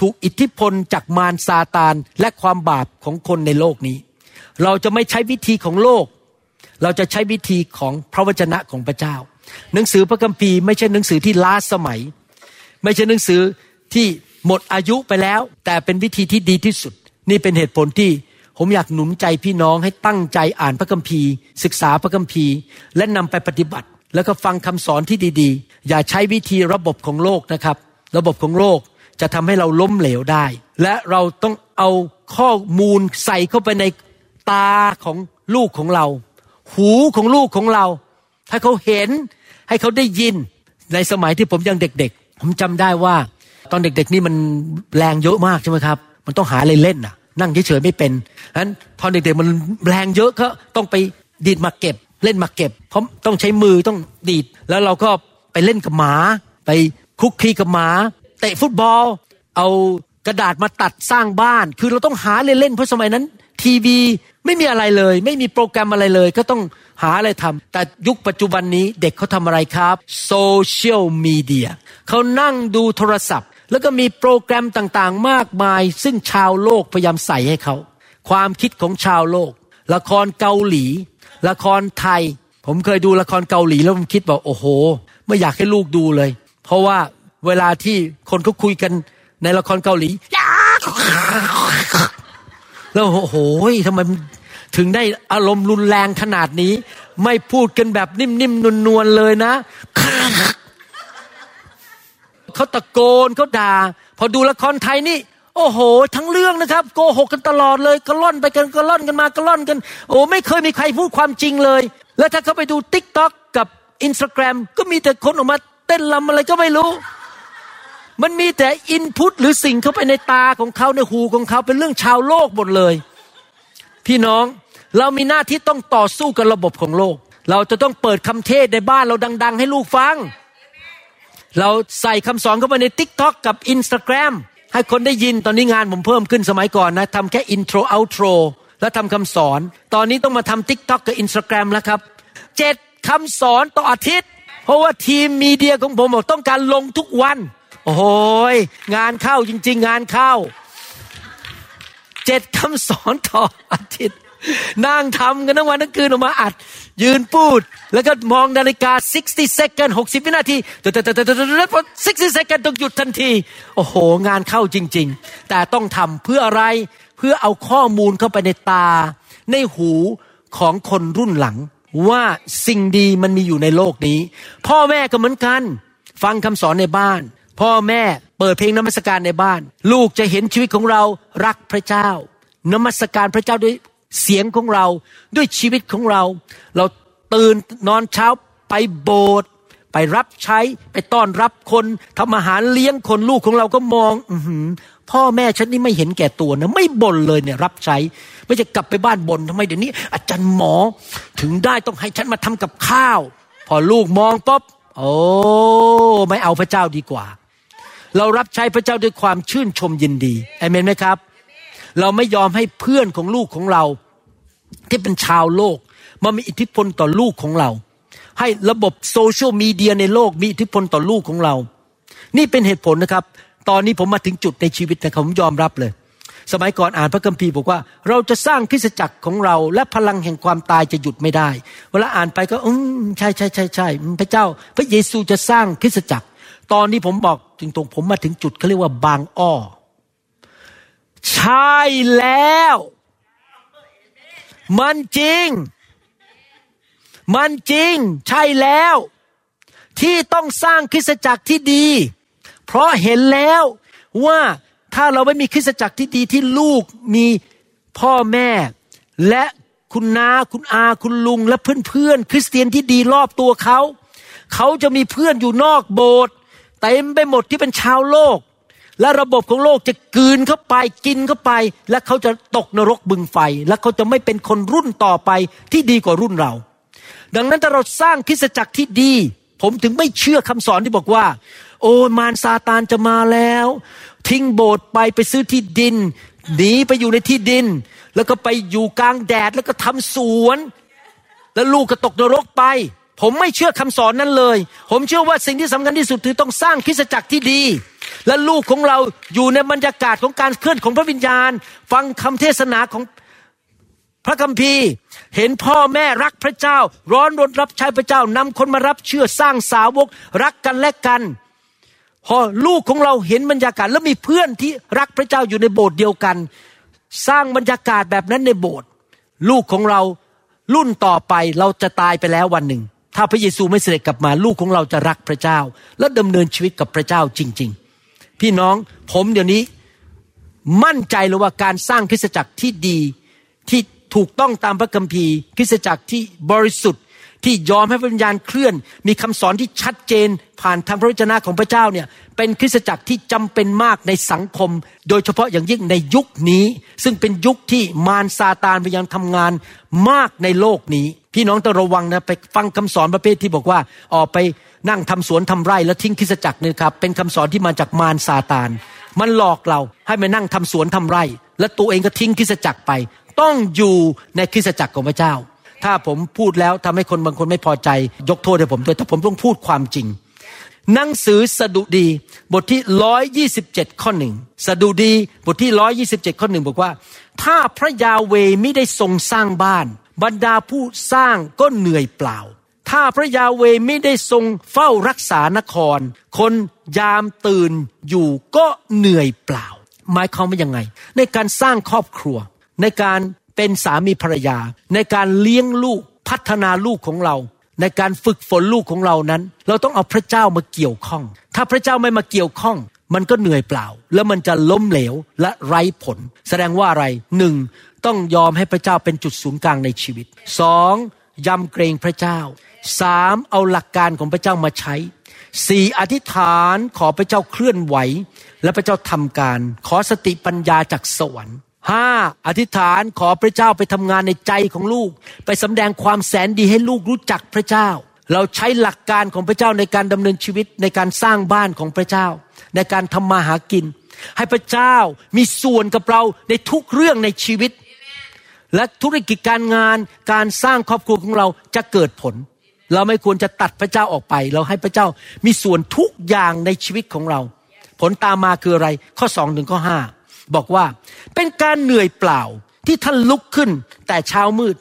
ถูกอิทธิพลจากมารซาตานและความบาปของคนในโลกนี้ เราจะไม่ใช้วิธีของโลก เราจะใช้วิธีของพระวจนะของพระเจ้า หนังสือพระคัมภีร์ไม่ใช่หนังสือที่ล้าสมัย ไม่ใช่หนังสือที่หมดอายุไปแล้ว แต่เป็นวิธีที่ดีที่สุด นี่เป็นเหตุผลที่ผมอยากหนุนใจพี่น้องให้ตั้งใจอ่านพระคัมภีร์ ศึกษาพระคัมภีร์ และนำไปปฏิบัติ แล้วก็ฟังคำสอนที่ดีๆ อย่าใช้วิธีระบบของโลกนะครับ ระบบของโลก จะทำให้เราล้มเหลวได้ และเราต้องเอาข้อมูลใส่เข้าไปในตาของลูกของเรา หูของลูกของเราให้เขาเห็นให้เขาได้ยินในสมัยที่ผมยังเด็ก ๆ ผมจำได้ว่า ตอนเด็ก ๆ นี่มันแรงเยอะมากใช่ไหมครับ มันต้องหาอะไรเล่นน่ะ นั่งเฉยๆไม่เป็นฉะนั้นตอนเด็กๆมันแรงเยอะก็ต้องไปดีดมาเก็บ เล่นมาเก็บเพราะต้องใช้มือต้องดีด แล้วเราก็ไปเล่นกับหมา ไปคุกคีกับหมา เตะฟุตบอล เอากระดาษมาตัดสร้างบ้าน คือเราต้องหาเล่นๆเพราะสมัยนั้น ทีวีไม่มีอะไรเลย ไม่มีโปรแกรมอะไรเลย ก็ต้องหาอะไรทำแต่ยุคปัจจุบันนี้เด็กเขาทำอะไรครับโซเชียลมีเดียเขานั่งดูโทรศัพท์ แล้วก็มีโปรแกรมต่างๆ มากมาย ซึ่งชาวโลกพยายามใส่ให้เขาความคิดของชาวโลก ละครเกาหลี ละครไทย ผมเคยดูละครเกาหลีแล้วผมคิดว่าโอ้โห ไม่อยากให้ลูกดูเลย เพราะว่า เวลาที่คนเขาคุยกันในละครเกาหลีแล้วโอ้โหทำไมถึงได้อารมณ์รุนแรงขนาดนี้ ไม่พูดกันแบบนิ่มๆนวลๆเลยนะเขาตะโกนเขาด่า พอดูละครไทยนี่ โอ้โห ทั้งเรื่องนะครับ โกหกกันตลอดเลยกระล่อนไปกันกระล่อนกันมากระล่อนกัน โอ้ไม่เคยมีใครพูดความจริงเลย แล้วถ้าเขาไปดู TikTok กับอินสตาแกรมก็มีแต่คนออกมาเต้นลำอะไรก็ไม่รู้ มันมีแต่ input หรือสิ่งเข้าไปในตาของเขาในหูของเขาเป็นเรื่องชาวโลกหมดเลย พี่น้องเรามีหน้าที่ต้องต่อสู้กับระบบของโลก เราจะต้องเปิดคำเทศในบ้านเราดัง ๆ ให้ลูกฟัง เราใส่คำสอนเข้าไปในทิก t o k กับอินสตาแกรมให้คนได้ยินตอนนี้งานผมเพิ่มขึ้นสมัยก่อนนะทำแค่ intro outro แล้วทำคำสอน ตอนนี้ต้องมาทำทิก t o k กับอินสตาแกรมแล้วครับเจ็ดคำสอนต่ออาทิตย์ เพราะว่าทีม media ของผมบอกต้องการลงทุกวัน โอ้โหงานเข้าจริง ๆ งานเข้าเจ็ดคำสอนต่ออาทิตย์นั่งทำกันทั้งวันทั้งคืนออกมาอัด ยืนพูด แล้วก็มองนาฬิกา 60 second 60 วินาทีแต่แต่แต่แต่แต่60 second ต้องหยุดทันที โอ้โห งานเข้าจริง ๆ แต่ต้องทำเพื่ออะไรเพื่อเอาข้อมูลเข้าไปในตา ในหูของคนรุ่นหลัง ว่าสิ่งดีมันมีอยู่ในโลกนี้ พ่อแม่ก็เหมือนกัน ฟังคำสอนในบ้าน พ่อแม่เปิดเพลงนมัสการในบ้าน ลูกจะเห็นชีวิตของเรารักพระเจ้า นมัสการพระเจ้าด้วยเสียงของเราด้วยชีวิตของเรา เราตื่นนอนเช้าไปโบสถ์ไปรับใช้ไปต้อนรับคนทำอาหารเลี้ยงคนลูกของเราก็มองอืพ่อแม่ฉันนี่ไม่เห็นแก่ตัวนะไม่บ่นเลยเนี่ยรับใช้ ไม่จะกลับไปบ้านบ่นทำไมเดี๋ยวนี้ อาจารย์หมอถึงได้ต้องให้ฉันมาทำกับข้าว พอลูกมองปุ๊บโอ้ไม่เอาพระเจ้าดีกว่า เรารับใช้พระเจ้าด้วยความชื่นชมยินดีเอเมนไหมครับ เราไม่ยอมให้เพื่อนของลูกของเรา ที่เป็นชาวโลกมามีอิทธิพลต่อลูกของเรา ให้ระบบโซเชียลมีเดียในโลกมีอิทธิพลต่อลูกของเรา นี่เป็นเหตุผลนะครับ ตอนนี้ผมมาถึงจุดในชีวิตนะครับผมยอมรับเลย สมัยก่อนอ่านพระคัมภีร์บอกว่า เราจะสร้างคริสตจักรของเรา และพลังแห่งความตายจะหยุดไม่ได้ เวลาอ่านไปก็อืมใช่ใช่ใช่ใช่พระเจ้า พระเยซูจะสร้างคริสตจักร ตอนนี้ผมบอกจริงตรงผมมาถึงจุดเขาเรียกว่าบางอ้อ ใช่แล้ว มันจริง มันจริง ใช่แล้ว ที่ต้องสร้างคริสตจักรที่ดี เพราะเห็นแล้วว่าถ้าเราไม่มีคริสตจักรที่ดีที่ลูกมีพ่อแม่ และคุณนาคุณอาคุณลุง และเพื่อนๆคริสเตียนที่ดีรอบตัวเขา เขาจะมีเพื่อนอยู่นอกโบสถ์ เต็มไปหมดที่เป็นชาวโลก และระบบของโลกจะกืนเข้าไปกินเข้าไป และเขาจะตกนรกบึงไฟ และเขาจะไม่เป็นคนรุ่นต่อไปที่ดีกว่ารุ่นเรา ดังนั้นถ้าเราสร้างคริสจักรที่ดี ผมถึงไม่เชื่อคำสอนที่บอกว่า โอ้มารซาตานจะมาแล้ว ทิ้งโบสถ์ไปไปซื้อที่ดินหนีไปอยู่ในที่ดิน แล้วก็ไปอยู่กลางแดดแล้วก็ทำสวน แล้วลูกก็ตกนรกไป ผมไม่เชื่อคำสอนนั้นเลย ผมเชื่อว่าสิ่งที่สำคัญที่สุดคือต้องสร้างคริสตจักรที่ดี และลูกของเราอยู่ในบรรยากาศของการเคลื่อนของพระวิญญาณ ฟังคำเทศนาของพระคัมภีร์ เห็นพ่อแม่รักพระเจ้า ร้อนรนรับใช้พระเจ้านำคนมารับเชื่อสร้างสาวกรักกันและกัน พอลูกของเราเห็นบรรยากาศแล้วมีเพื่อนที่รักพระเจ้าอยู่ในโบสถ์เดียวกัน สร้างบรรยากาศแบบนั้นในโบสถ์ลูกของเรารุ่นต่อไปเราจะตายไปแล้ววันหนึ่ง ถ้าพระเยซูไม่เสด็จกลับมาลูกของเราจะรักพระเจ้า และดำเนินชีวิตกับพระเจ้าจริง ๆ พี่น้องผมเดี๋ยวนี้มั่นใจเลยว่าการสร้างคริสตจักรที่ดีที่ถูกต้องตามพระคัมภีร์ คริสตจักรที่บริสุทธิ์ที่ยอมให้พระวิญญาณเคลื่อน มีคำสอนที่ชัดเจนผ่านทางพระวจนะของพระเจ้าเนี่ยเป็นคริสตจักรที่จำเป็นมากในสังคม โดยเฉพาะอย่างยิ่งในยุคนี้ ซึ่งเป็นยุคที่มารซาตานพยายามทำงานมากในโลกนี้ พี่น้องต้องระวังนะไปฟังคำสอนประเภทที่บอกว่าออกไปนั่งทำสวนทำไร่แล้วทิ้งคริสจักรเนี่ยครับเป็นคำสอนที่มาจากมารซาตาน มันหลอกเราให้มานั่งทำสวนทำไร่ และตัวเองก็ทิ้งคริสจักรไป ต้องอยู่ในคริสจักรของพระเจ้า ถ้าผมพูดแล้วทำให้คนบางคนไม่พอใจ ยกโทษให้ผมด้วยแต่ผมต้องพูดความจริง หนังสือสดุดีบทที่ร้อยยี่สิบเจ็ดข้อหนึ่งสดุดีบทที่ร้อยยี่สิบเจ็ดข้อหนึ่งบอกว่า ถ้าพระยาเวไม่ได้ทรงสร้างบ้าน บรรดาผู้สร้างก็เหนื่อยเปล่า ถ้าพระยาเวไม่ได้ทรงเฝ้ารักษานคร คนยามตื่นอยู่ก็เหนื่อยเปล่า หมายความว่ายังไง ในการสร้างครอบครัว ในการเป็นสามีภรรยา ในการเลี้ยงลูกพัฒนาลูกของเรา ในการฝึกฝนลูกของเรานั้น เราต้องเอาพระเจ้ามาเกี่ยวข้อง ถ้าพระเจ้าไม่มาเกี่ยวข้องมันก็เหนื่อยเปล่า แล้วมันจะล้มเหลวและไร้ผล แสดงว่าอะไรหนึ่ง ต้องยอมให้พระเจ้าเป็นจุดศูนย์กลางในชีวิตสองยำเกรงพระเจ้าสามเอาหลักการของพระเจ้ามาใช้สี่อธิษฐานขอพระเจ้าเคลื่อนไหว และพระเจ้าทำการ ขอสติปัญญาจากสวรรค์ห้าอธิษฐานขอพระเจ้าไปทำงานในใจของลูก ไปสำแดงความแสนดีให้ลูกรู้จักพระเจ้า เราใช้หลักการของพระเจ้าในการดำเนินชีวิตในการสร้างบ้านของพระเจ้า ในการทำมาหากิน ให้พระเจ้ามีส่วนกับเราในทุกเรื่องในชีวิต และธุรกิจการงานการสร้างครอบครัวของเราจะเกิดผล เราไม่ควรจะตัดพระเจ้าออกไป เราให้พระเจ้ามีส่วนทุกอย่างในชีวิตของเรา ผลตามมาคืออะไร ข้อสองถึงข้อห้าบอกว่า เป็นการเหนื่อยเปล่าที่ท่านลุกขึ้น แต่เช้ามืด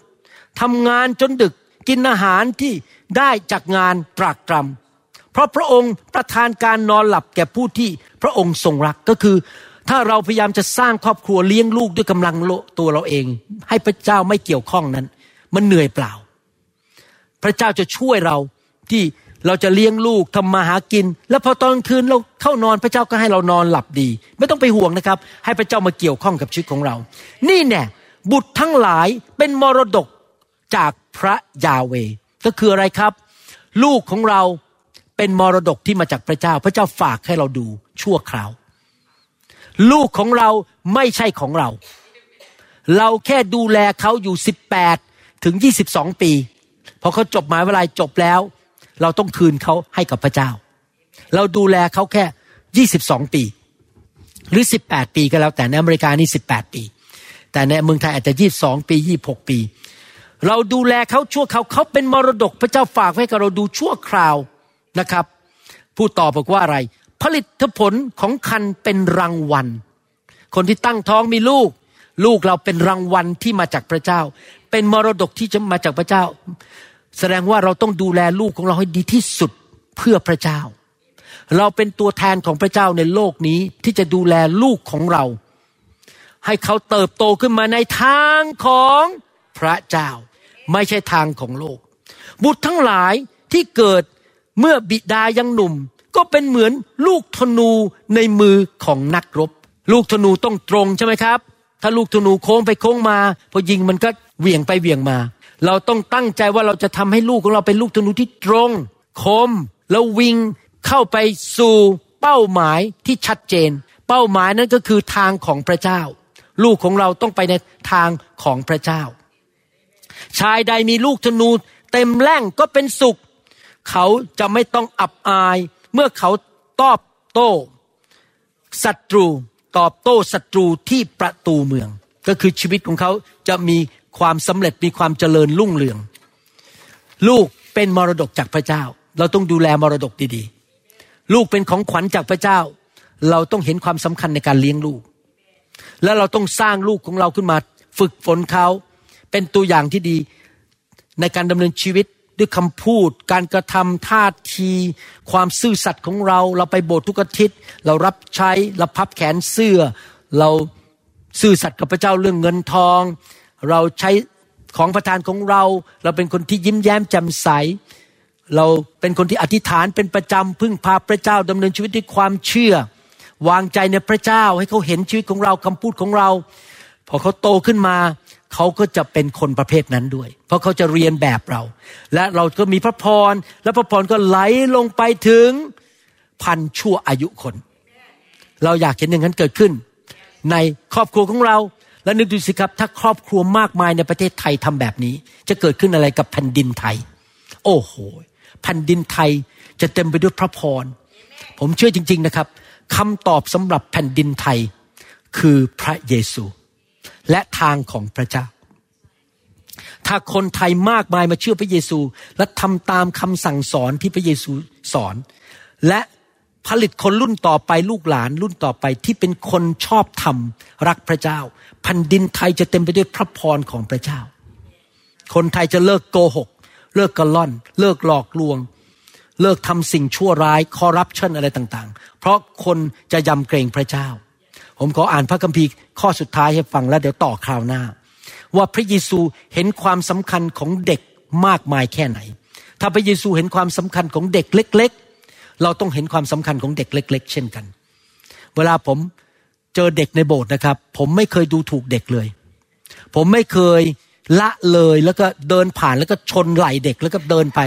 ทำงานจนดึกกินอาหารที่ได้จากงานตรากตรำเพราะพระองค์ประทานการนอนหลับแก่ผู้ที่พระองค์ทรงรักก็คือ ถ้าเราพยายามจะสร้างครอบครัวเลี้ยงลูกด้วยกำลังตัวเราเอง ให้พระเจ้าไม่เกี่ยวข้องนั้น มันเหนื่อยเปล่า พระเจ้าจะช่วยเราที่เราจะเลี้ยงลูกทำมาหากิน แล้วพอตอนคืนเราเข้านอนพระเจ้าก็ให้เรานอนหลับดี ไม่ต้องไปห่วงนะครับ ให้พระเจ้ามาเกี่ยวข้องกับชีวิตของเรา นี่แน่บุตรทั้งหลายเป็นมรดกจากพระยาเวก็คืออะไรครับ ลูกของเราเป็นมรดกที่มาจากพระเจ้า พระเจ้าฝากให้เราดูชั่วคราว ลูกของเราไม่ใช่ของเรา เราแค่ดูแลเขาอยู่สิบแปดถึงยี่สิบสองปี พอเขาจบหมายเวลาจบแล้ว เราต้องคืนเขาให้กับพระเจ้า เราดูแลเขาแค่ยี่สิบสองปี หรือสิบแปดปีก็แล้วแต่ในอเมริกานี่สิบแปดปี แต่ในเมืองไทยอาจจะยี่สองปียี่หกปี เราดูแลเขาชั่วเขาเขาเป็นมรดกพระเจ้าฝากให้กับเราดูชั่วคราวนะครับ ผู้ตอบบอกว่าอะไร ผลิตผลของคันเป็นรางวัล คนที่ตั้งท้องมีลูก ลูกเราเป็นรางวัลที่มาจากพระเจ้า เป็นมรดกที่จะมาจากพระเจ้า แสดงว่าเราต้องดูแลลูกของเราให้ดีที่สุดเพื่อพระเจ้า เราเป็นตัวแทนของพระเจ้าในโลกนี้ที่จะดูแลลูกของเรา ให้เขาเติบโตขึ้นมาในทางของพระเจ้า ไม่ใช่ทางของโลก บุตรทั้งหลายที่เกิดเมื่อบิดายังหนุ่ม ก็เป็นเหมือนลูกธนูในมือของนักรบ ลูกธนูต้องตรงใช่ไหมครับ ถ้าลูกธนูโค้งไปโค้งมา พอยิงมันก็เหวี่ยงไปเหวี่ยงมา เราต้องตั้งใจว่าเราจะทำให้ลูกของเราเป็นลูกธนูที่ตรง คมแล้ววิ่งเข้าไปสู่เป้าหมายที่ชัดเจน เป้าหมายนั้นก็คือทางของพระเจ้า ลูกของเราต้องไปในทางของพระเจ้า ชายใดมีลูกธนูเต็มแร่งก็เป็นสุข เขาจะไม่ต้องอับอาย เมื่อเขาตอบโต้ศัตรูตอบโต้ศัตรูที่ประตูเมือง ก็คือชีวิตของเขาจะมีความสำเร็จมีความเจริญรุ่งเรือง ลูกเป็นมรดกจากพระเจ้า เราต้องดูแลมรดกดีๆ ลูกเป็นของขวัญจากพระเจ้า เราต้องเห็นความสำคัญในการเลี้ยงลูก แล้วเราต้องสร้างลูกของเราขึ้นมา ฝึกฝนเขา เป็นตัวอย่างที่ดีในการดำเนินชีวิต ด้วยคำพูด การกระทำท่าที ความซื่อสัตย์ของเรา เราไปโบสถ์ทุกอาทิตย์ เรารับใช้ เราพับแขนเสื้อ เราซื่อสัตย์กับพระเจ้าเรื่องเงินทอง เราใช้ของประทานของเรา เราเป็นคนที่ยิ้มแย้มแจ่มใส เราเป็นคนที่อธิษฐานเป็นประจำพึ่งพาพระเจ้าดำเนินชีวิตด้วยความเชื่อ วางใจในพระเจ้าให้เขาเห็นชีวิตของเราคำพูดของเรา พอเขาโตขึ้นมา เขาก็จะเป็นคนประเภทนั้นด้วย เพราะเขาจะเรียนแบบเรา และเราก็มีพระพร และพระพรก็ไหลลงไปถึงพันชั่วอายุคน เราอยากเห็นอย่างนั้นเกิดขึ้น ในครอบครัวของเรา และนึกดูสิครับ ถ้าครอบครัวมากมายในประเทศไทยทำแบบนี้ จะเกิดขึ้นอะไรกับแผ่นดินไทย โอ้โหแผ่นดินไทยจะเต็มไปด้วยพระพร ผมเชื่อจริง ๆนะครับคำตอบสำหรับแผ่นดินไทยคือพระเยซู และทางของพระเจ้า ถ้าคนไทยมากมายมาเชื่อพระเยซู และทำตามคำสั่งสอนที่พระเยซูสอน และผลิตคนรุ่นต่อไปลูกหลานรุ่นต่อไปที่เป็นคนชอบธรรมรักพระเจ้าแผ่นดินไทยจะเต็มไปด้วยพระพรของพระเจ้า คนไทยจะเลิกโกหก เลิกกระล่อน เลิกหลอกลวง เลิกทำสิ่งชั่วร้ายคอร์รัปชันอะไรต่างๆ เพราะคนจะยำเกรงพระเจ้า ผมขออ่านพระคัมภีร์ข้อสุดท้ายให้ฟังแล้วเดี๋ยวต่อคราวหน้า ว่าพระเยซูเห็นความสำคัญของเด็กมากมายแค่ไหน ถ้าพระเยซูเห็นความสำคัญของเด็กเล็ก ๆ เราต้องเห็นความสำคัญของเด็กเล็ก ๆ เช่นกัน เวลาผมเจอเด็กในโบสถ์นะครับ ผมไม่เคยดูถูกเด็กเลย ผมไม่เคยละเลยแล้วก็เดินผ่านแล้วก็ชนไหล่เด็กแล้วก็เดินไป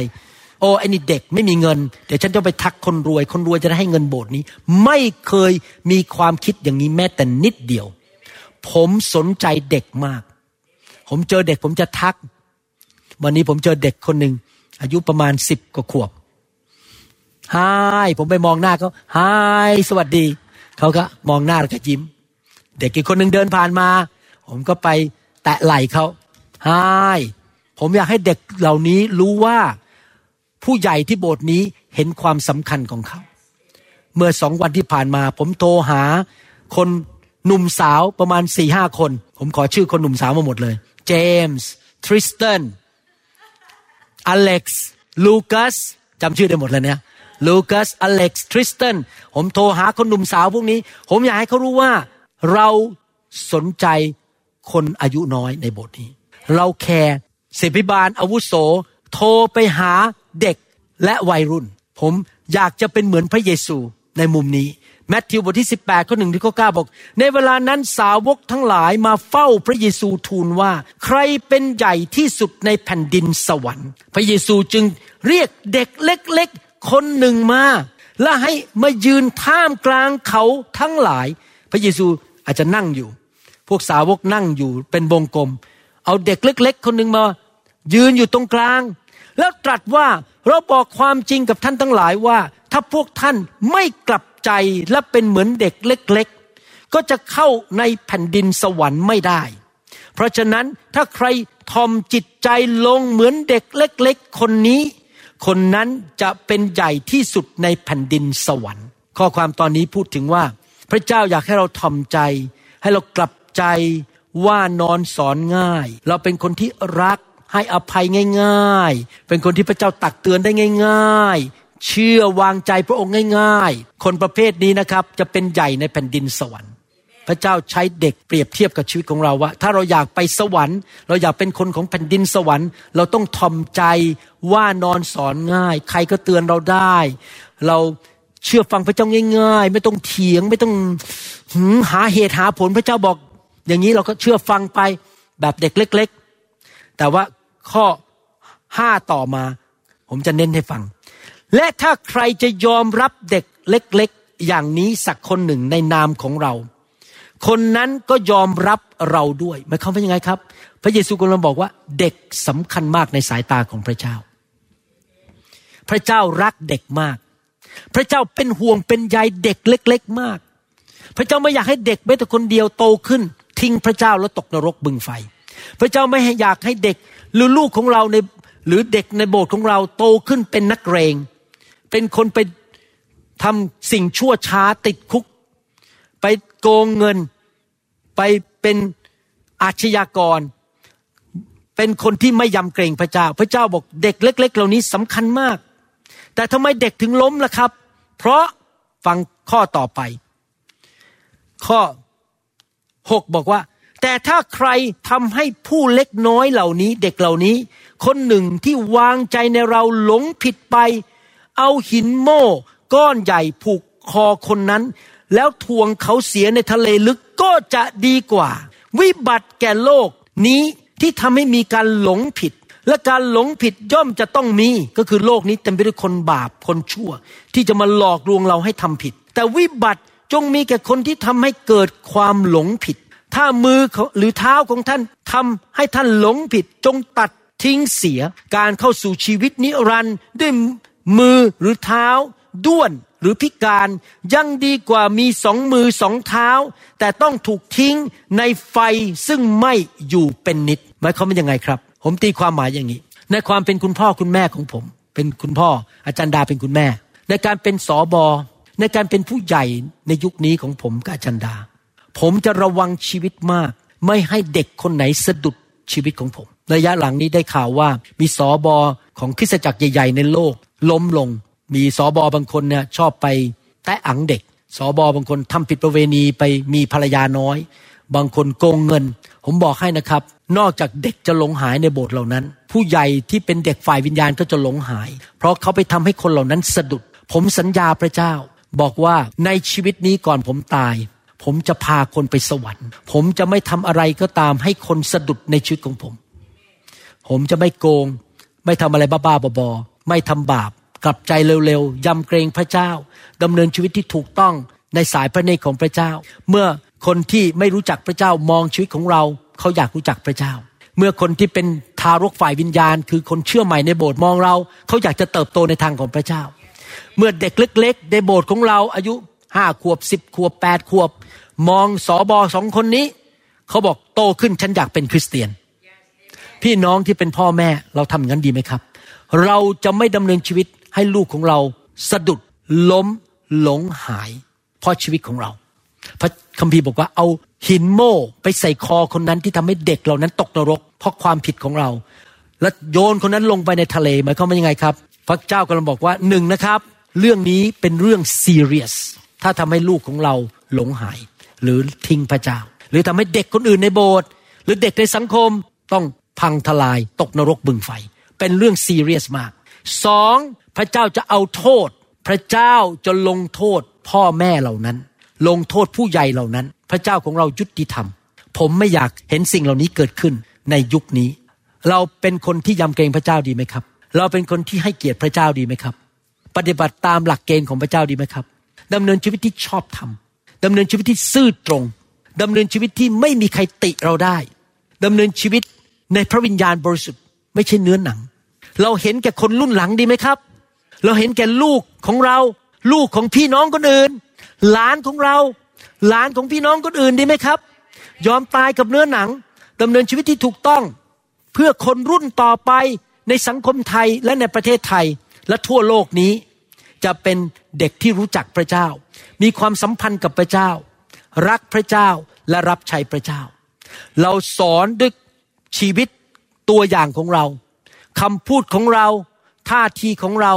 โอ้ไอ้นี่เด็กไม่มีเงิน เดี๋ยวฉันจะไปทักคนรวย คนรวยจะได้ให้เงินโบสถ์นี้ ไม่เคยมีความคิดอย่างนี้แม้แต่นิดเดียว ผมสนใจเด็กมาก ผมเจอเด็กผมจะทัก วันนี้ผมเจอเด็กคนหนึ่งอายุประมาณสิบกว่าขวบฮายผมไปมองหน้าเขาฮายสวัสดี เขาก็มองหน้าแล้วก็ยิ้ม เด็กอีกคนหนึ่งเดินผ่านมา ผมก็ไปแตะไหล่เขาฮายผมอยากให้เด็กเหล่านี้รู้ว่า ผู้ใหญ่ที่โบสถ์นี้เห็นความสำคัญของเขา เมื่อสองวันที่ผ่านมา ผมโทรหา คนหนุ่มสาวประมาณสี่ห้าคน ผมขอชื่อคนหนุ่มสาวมาหมดเลย เจมส์ทริสตันอเล็กซ์ลูคัสจำชื่อได้หมดเลยเนี่ยลูคัสอเล็กซ์ทริสตันผมโทรหาคนหนุ่มสาวพวกนี้ ผมอยากให้เขารู้ว่าเราสนใจคนอายุน้อยในโบสถ์นี้ เราแคร์ศิษยาภิบาลอาวุโส โทรไปหาเด็กและวัยรุ่น ผมอยากจะเป็นเหมือนพระเยซูในมุมนี้แมทธิวบทที่ 18ข้อหนึ่งที่ข้อ9บอก ในเวลานั้นสาวกทั้งหลายมาเฝ้าพระเยซูทูลว่า ใครเป็นใหญ่ที่สุดในแผ่นดินสวรรค์ พระเยซูจึงเรียกเด็กเล็กๆ คนหนึ่งมา และให้มายืนท่ามกลางเขาทั้งหลาย พระเยซูอาจจะนั่งอยู่ พวกสาวกนั่งอยู่เป็นวงกลม เอาเด็กเล็ก ๆ คนหนึ่งมา ยืนอยู่ตรงกลาง แล้วตรัสว่าเราบอกความจริงกับท่านทั้งหลายว่า ถ้าพวกท่านไม่กลับใจและเป็นเหมือนเด็กเล็ก ๆ ก็จะเข้าในแผ่นดินสวรรค์ไม่ได้ เพราะฉะนั้นถ้าใครทอมจิตใจลงเหมือนเด็กเล็ก ๆ คนนี้ คนนั้นจะเป็นใหญ่ที่สุดในแผ่นดินสวรรค์ ข้อความตอนนี้พูดถึงว่า พระเจ้าอยากให้เราทอมใจ ให้เรากลับใจว่านอนสอนง่าย เราเป็นคนที่รัก ให้อภัยง่าย ๆ เป็นคนที่พระเจ้าตักเตือนได้ง่าย ๆ เชื่อวางใจพระองค์ง่าย ๆ คนประเภทนี้นะครับจะเป็นใหญ่ในแผ่นดินสวรรค์ พระเจ้าใช้เด็กเปรียบเทียบกับชีวิตของเราว่า ถ้าเราอยากไปสวรรค์ เราอยากเป็นคนของแผ่นดินสวรรค์ เราต้องทอมใจว่านอนสอนง่าย ใครก็เตือนเราได้ เราเชื่อฟังพระเจ้าง่าย ๆ ไม่ต้องเถียงไม่ต้องหหาเหตุหาผลพระเจ้าบอก อย่างนี้เราก็เชื่อฟังไปแบบเด็กเล็ก ๆ แต่ว่า ข้อห้าต่อมา ผมจะเน้นให้ฟัง และถ้าใครจะยอมรับเด็กเล็ก ๆ อย่างนี้สักคนหนึ่งในนามของเรา คนนั้นก็ยอมรับเราด้วยหมายความว่ายังไงครับ พระเยซูกำลังบอกว่าเด็กสำคัญมากในสายตาของพระเจ้า พระเจ้ารักเด็กมาก พระเจ้าเป็นห่วงเป็นใยเด็กเล็ก ๆ มาก พระเจ้าไม่อยากให้เด็กแม้แต่คนเดียวโตขึ้น ทิ้งพระเจ้าแล้วตกนรกบึงไฟ พระเจ้าไม่อยากให้เด็กหรือลูกของเราในหรือเด็กในโบสถ์ของเราโตขึ้นเป็นนักเรง เป็นคนไปทำสิ่งชั่วช้าติดคุก ไปโกงเงิน ไปเป็นอาชญากร เป็นคนที่ไม่ยำเกรงพระเจ้า พระเจ้าบอกเด็กเล็ก ๆ เหล่านี้สำคัญมาก แต่ทำไมเด็กถึงล้มล่ะครับ เพราะฟังข้อต่อไป ข้อหกบอกว่า แต่ถ้าใครทำให้ผู้เล็กน้อยเหล่านี้ เด็กเหล่านี้ คนหนึ่งที่วางใจในเราหลงผิดไป เอาหินโม่ ก้อนใหญ่ผูกคอคนนั้น แล้วทวงเขาเสียในทะเลลึกก็จะดีกว่า วิบัติแก่โลกนี้ที่ทำให้มีการหลงผิด และการหลงผิดย่อมจะต้องมีก็คือโลกนี้เต็มไปด้วยคนบาปคนชั่ว ที่จะมาหลอกลวงเราให้ทำผิด แต่วิบัติจงมีแก่คนที่ทำให้เกิดความหลงผิด ถ้ามือหรือเท้าของท่านทำให้ท่านหลงผิดจงตัดทิ้งเสียการเข้าสู่ชีวิตนิรันด์ด้วยมือหรือเท้า ด้วนหรือพิการยังดีกว่ามีสองมือสองเท้า แต่ต้องถูกทิ้งในไฟซึ่งไม่อยู่เป็นนิดหมายความว่ายังไงครับ ผมตีความหมายอย่างนี้ ในความเป็นคุณพ่อคุณแม่ของผม เป็นคุณพ่ออาจารย์ดาเป็นคุณแม่ ในการเป็นสอบอในการเป็นผู้ใหญ่ในยุคนี้ของผมกับอาจารย์ดา ผมจะระวังชีวิตมาก ไม่ให้เด็กคนไหนสะดุดชีวิตของผม ระยะหลังนี้ได้ข่าวว่ามีสอบอของคริสตจักรใหญ่ ๆ ในโลก ล้มลง มีสอบอบางคนเนี่ยชอบไปแตะอังเด็กสอบอบางคนทำผิดประเวณีไปมีภรรยาน้อย บางคนโกงเงิน ผมบอกให้นะครับ นอกจากเด็กจะหลงหายในโบสถ์เหล่านั้น ผู้ใหญ่ที่เป็นเด็กฝ่ายวิญญาณก็จะหลงหาย เพราะเขาไปทำให้คนเหล่านั้นสะดุด ผมสัญญาพระเจ้า บอกว่าในชีวิตนี้ก่อนผมตาย ผมจะพาคนไปสวรรค์ ผมจะไม่ทำอะไรก็ตามให้คนสะดุดในชีวิตของผม ผมจะไม่โกง ไม่ทำอะไรบ้าๆบอๆไม่ทำบาป กลับใจเร็วๆยำเกรงพระเจ้าดำเนินชีวิตที่ถูกต้องในสายพระเนตรของพระเจ้า เมื่อคนที่ไม่รู้จักพระเจ้ามองชีวิตของเราเขาอยากรู้จักพระเจ้า เมื่อคนที่เป็นทารกฝ่ายวิญญาณ คือคนเชื่อใหม่ในโบสถ์มองเรา เขาอยากจะเติบโตในทางของพระเจ้า เมื่อเด็กเล็ก ๆ ในโบสถ์ของเราอายุห้าขวบสิบขวบแปดขวบ มองสอบอสองคนนี้ เขาบอกโตขึ้นฉันอยากเป็นคริสเตียน พี่น้องที่เป็นพ่อแม่เราทำอย่างนั้นดีไหมครับ เราจะไม่ดำเนินชีวิตให้ลูกของเราสะดุดล้มหลงหาย เพราะชีวิตของเรา พระคัมภีร์บอกว่าเอาหินโม่ไปใส่คอคนนั้นที่ทำให้เด็กเหล่านั้นตกนรก เพราะความผิดของเรา แล้วโยนคนนั้นลงไปในทะเลหมายความว่ายังไงครับ พระเจ้ากำลังบอกว่าหนึ่งนะครับ เรื่องนี้เป็นเรื่องซีเรียสถ้าทำให้ลูกของเราหลงหาย หรือทิ้งพระเจ้า หรือทำให้เด็กคนอื่นในโบสถ์หรือเด็กในสังคมต้องพังทลายตกนรกบึงไฟ เป็นเรื่องซีเรียสมากสองพระเจ้าจะเอาโทษ พระเจ้าจะลงโทษพ่อแม่เหล่านั้น ลงโทษผู้ใหญ่เหล่านั้น พระเจ้าของเรายุติธรรม ผมไม่อยากเห็นสิ่งเหล่านี้เกิดขึ้นในยุคนี้ เราเป็นคนที่ยำเกรงพระเจ้าดีไหมครับ เราเป็นคนที่ให้เกียรติพระเจ้าดีไหมครับ ปฏิบัติตามหลักเกณฑ์ของพระเจ้าดีไหมครับดำเนินชีวิตที่ชอบธรรม ดำเนินชีวิตที่ซื่อตรงดำเนินชีวิตที่ไม่มีใครติเราได้ดำเนินชีวิตในพระวิญญาณบริสุทธิ์ไม่ใช่เนื้อหนัง เราเห็นแก่คนรุ่นหลังดีไหมครับ เราเห็นแก่ลูกของเรา ลูกของพี่น้องคนอื่น หลานของเรา หลานของพี่น้องคนอื่นดีไหมครับ ยอมตายกับเนื้อหนังดำเนินชีวิตที่ถูกต้อง เพื่อคนรุ่นต่อไปในสังคมไทยและในประเทศไทยและทั่วโลกนี้ จะเป็นเด็กที่รู้จักพระเจ้า มีความสัมพันธ์กับพระเจ้า รักพระเจ้าและรับใช้พระเจ้า เราสอนด้วยชีวิตตัวอย่างของเราคำพูดของเรา ท่าทีของเรา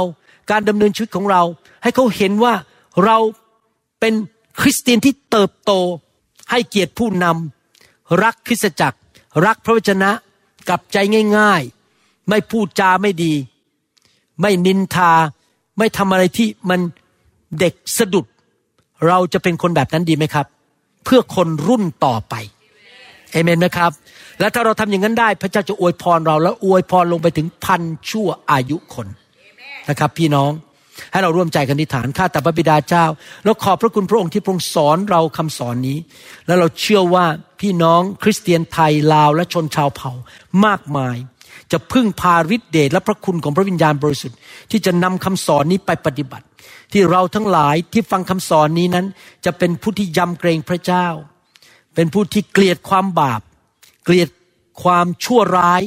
การดำเนินชีวิตของเรา ให้เขาเห็นว่าเราเป็นคริสเตียนที่เติบโต ให้เกียรติผู้นำรักคริสตจักร รักพระวจนะกลับใจง่าย ๆ ไม่พูดจาไม่ดี ไม่นินทา ไม่ทำอะไรที่มันเด็กสะดุด เราจะเป็นคนแบบนั้นดีไหมครับ เพื่อคนรุ่นต่อไปเอเมนไหมครับ และถ้าเราทำอย่างนั้นได้ พระเจ้าจะอวยพรเรา แล้วอวยพรลงไปถึงพันชั่วอายุคนนะครับ พี่น้องให้เราร่วมใจกันอธิษฐานข้าแต่พระบิดาเจ้า แล้วขอบพระคุณพระองค์ที่พระองค์สอนเราคำสอนนี้ แล้วเราเชื่อว่าพี่น้องคริสเตียนไทยลาวและชนชาวเผ่ามากมาย จะพึ่งพาฤทธิเดชและพระคุณของพระวิญญาณบริสุทธิ์ ที่จะนำคำสอนนี้ไปปฏิบัติ ที่เราทั้งหลายที่ฟังคำสอนนี้นั้น จะเป็นผู้ที่ยำเกรงพระเจ้า เป็นผู้ที่เกลียดความบาป เกลียดความชั่วร้าย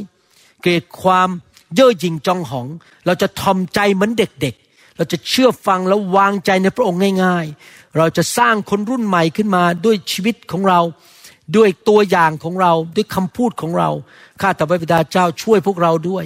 เกลียดความเย่อหยิ่งจองหอง เราจะทอมใจเหมือนเด็กๆ เราจะเชื่อฟังและวางใจในพระองค์ง่าย ๆ เราจะสร้างคนรุ่นใหม่ขึ้นมาด้วยชีวิตของเรา ด้วยตัวอย่างของเรา ด้วยคำพูดของเรา ข้าแต่พระบิดาเจ้าช่วยพวกเราด้วย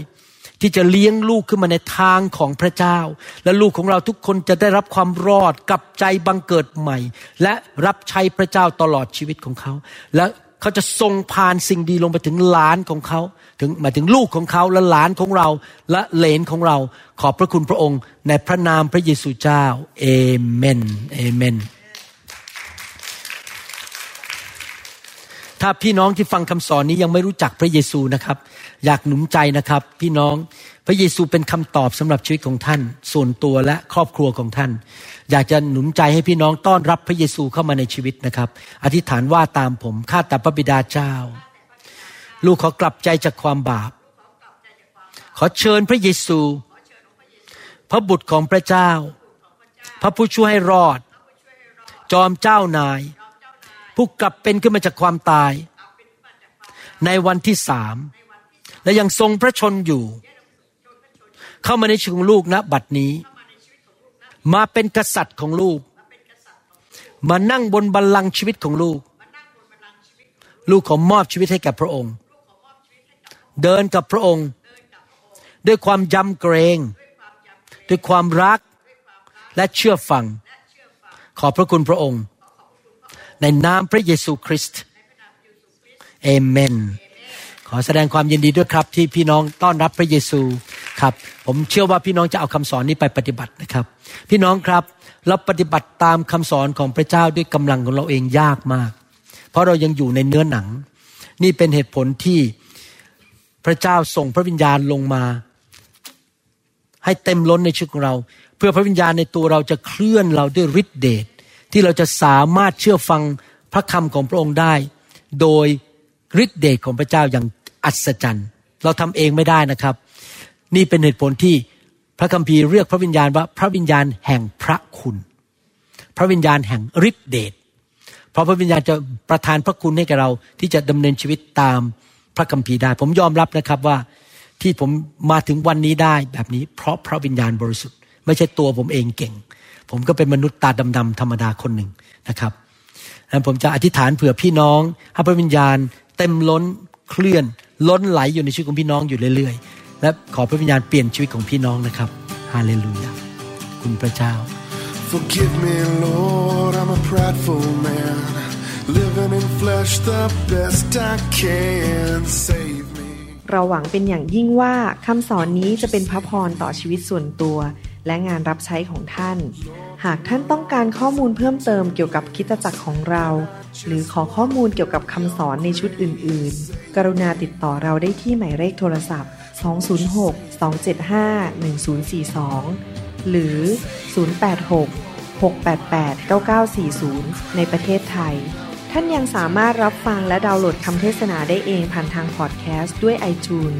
ที่จะเลี้ยงลูกขึ้นมาในทางของพระเจ้า และลูกของเราทุกคนจะได้รับความรอดกลับใจบังเกิดใหม่ และรับใช้พระเจ้าตลอดชีวิตของเขา และเขาจะส่งผ่านสิ่งดีลงไปถึงหลานของเขา ถึงหมายถึงลูกของเขาและหลานของเรา และเหลนของเรา ขอบพระคุณพระองค์ในพระนามพระเยซูเจ้าเอเมนเอเมน ถ้าพี่น้องที่ฟังคำสอนนี้ยังไม่รู้จักพระเยซูนะครับ อยากหนุนใจนะครับ พี่น้องพระเยซูเป็นคำตอบสำหรับชีวิตของท่าน ส่วนตัวและครอบครัวของท่าน อยากจะหนุนใจให้พี่น้องต้อนรับพระเยซูเข้ามาในชีวิตนะครับ อธิษฐานว่าตามผมข้าแต่พระบิดาเจ้า ลูกขอกลับใจจากความบาป ขอเชิญพระเยซู พระบุตรของพระเจ้า พระผู้ช่วยให้รอด จอมเจ้านาย ผู้กลับเป็นขึ้นมาจากความตาย ในวันที่สามและยังทรงพระชนอยู่ เข้ามาในชีวิตของลูกณบัดนี้ มาเป็นกษัตริย์ของลูก มานั่งบนบัลลังก์ชีวิตของลูก ลูกขอมอบชีวิตให้กับพระองค์ เดินกับพระองค์ ด้วยความยำเกรง ด้วยความรักและเชื่อฟัง ขอบพระคุณพระองค์ ในนามพระเยซูคริสต์เอเมน ขอแสดงความยินดีด้วยครับ ที่พี่น้องต้อนรับพระเยซูครับ ผมเชื่อว่าพี่น้องจะเอาคำสอนนี้ไปปฏิบัตินะครับ พี่น้องครับเราปฏิบัติตามคำสอนของพระเจ้าด้วยกำลังของเราเองยากมาก เพราะเรายังอยู่ในเนื้อหนัง นี่เป็นเหตุผลที่พระเจ้าส่งพระวิญญาณลงมา ให้เต็มล้นในชีวิตของเรา เพื่อพระวิญญาณในตัวเราจะเคลื่อนเราด้วยฤทธิเดช ที่เราจะสามารถเชื่อฟังพระคำของพระองค์ได้ โดยฤทธิเดชของพระเจ้าอย่างอัศจรรย์ เราทำเองไม่ได้นะครับ นี่เป็นเหตุผลที่พระคัมภีร์เรียกพระวิญญาณว่าพระวิญญาณแห่งพระคุณ พระวิญญาณแห่งฤทธิเดชเพราะพระวิญญาณจะประทานพระคุณให้แก่เราที่จะดำเนินชีวิตตามพระคัมภีร์ได้ ผมยอมรับนะครับว่าที่ผมมาถึงวันนี้ได้แบบนี้ เพราะพระวิญญาณบริสุทธิ์ ไม่ใช่ตัวผมเองเก่ง ผมก็เป็นมนุษย์ตาดำๆธรรมดาคนหนึ่งนะครับและผมจะอธิษฐานเผื่อพี่น้องให้พระวิญญาณ เต็มล้นเคลื่อน ล้นไหลอยู่ในชีวิตของพี่น้องอยู่เรื่อยๆ และขอพระวิญญาณเปลี่ยนชีวิตของพี่น้องนะครับฮาเลลูยาคุณพระเจ้า Forgive me, Lord, I'm a prideful man. Living in flesh the best I can. Save me. เราหวังเป็นอย่างยิ่งว่าคำสอนนี้จะเป็นพระพรต่อชีวิตส่วนตัว และงานรับใช้ของท่าน หากท่านต้องการข้อมูลเพิ่มเติมเกี่ยวกับคิดตจักรของเรา หรือขอข้อมูลเกี่ยวกับคำสอนในชุดอื่น ๆ กรุณาติดต่อเราได้ที่หมายเลขโทรศัพท์ 206-275-1042 หรือ 086 688 9940 ในประเทศไทย ท่านยังสามารถรับฟังและดาวน์โหลดคำเทศนาได้เองผ่านทางพอดแคสต์ด้วย iTunes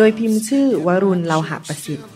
โดยพิมพ์ชื่อวรุณเลาหะประสิทธิ์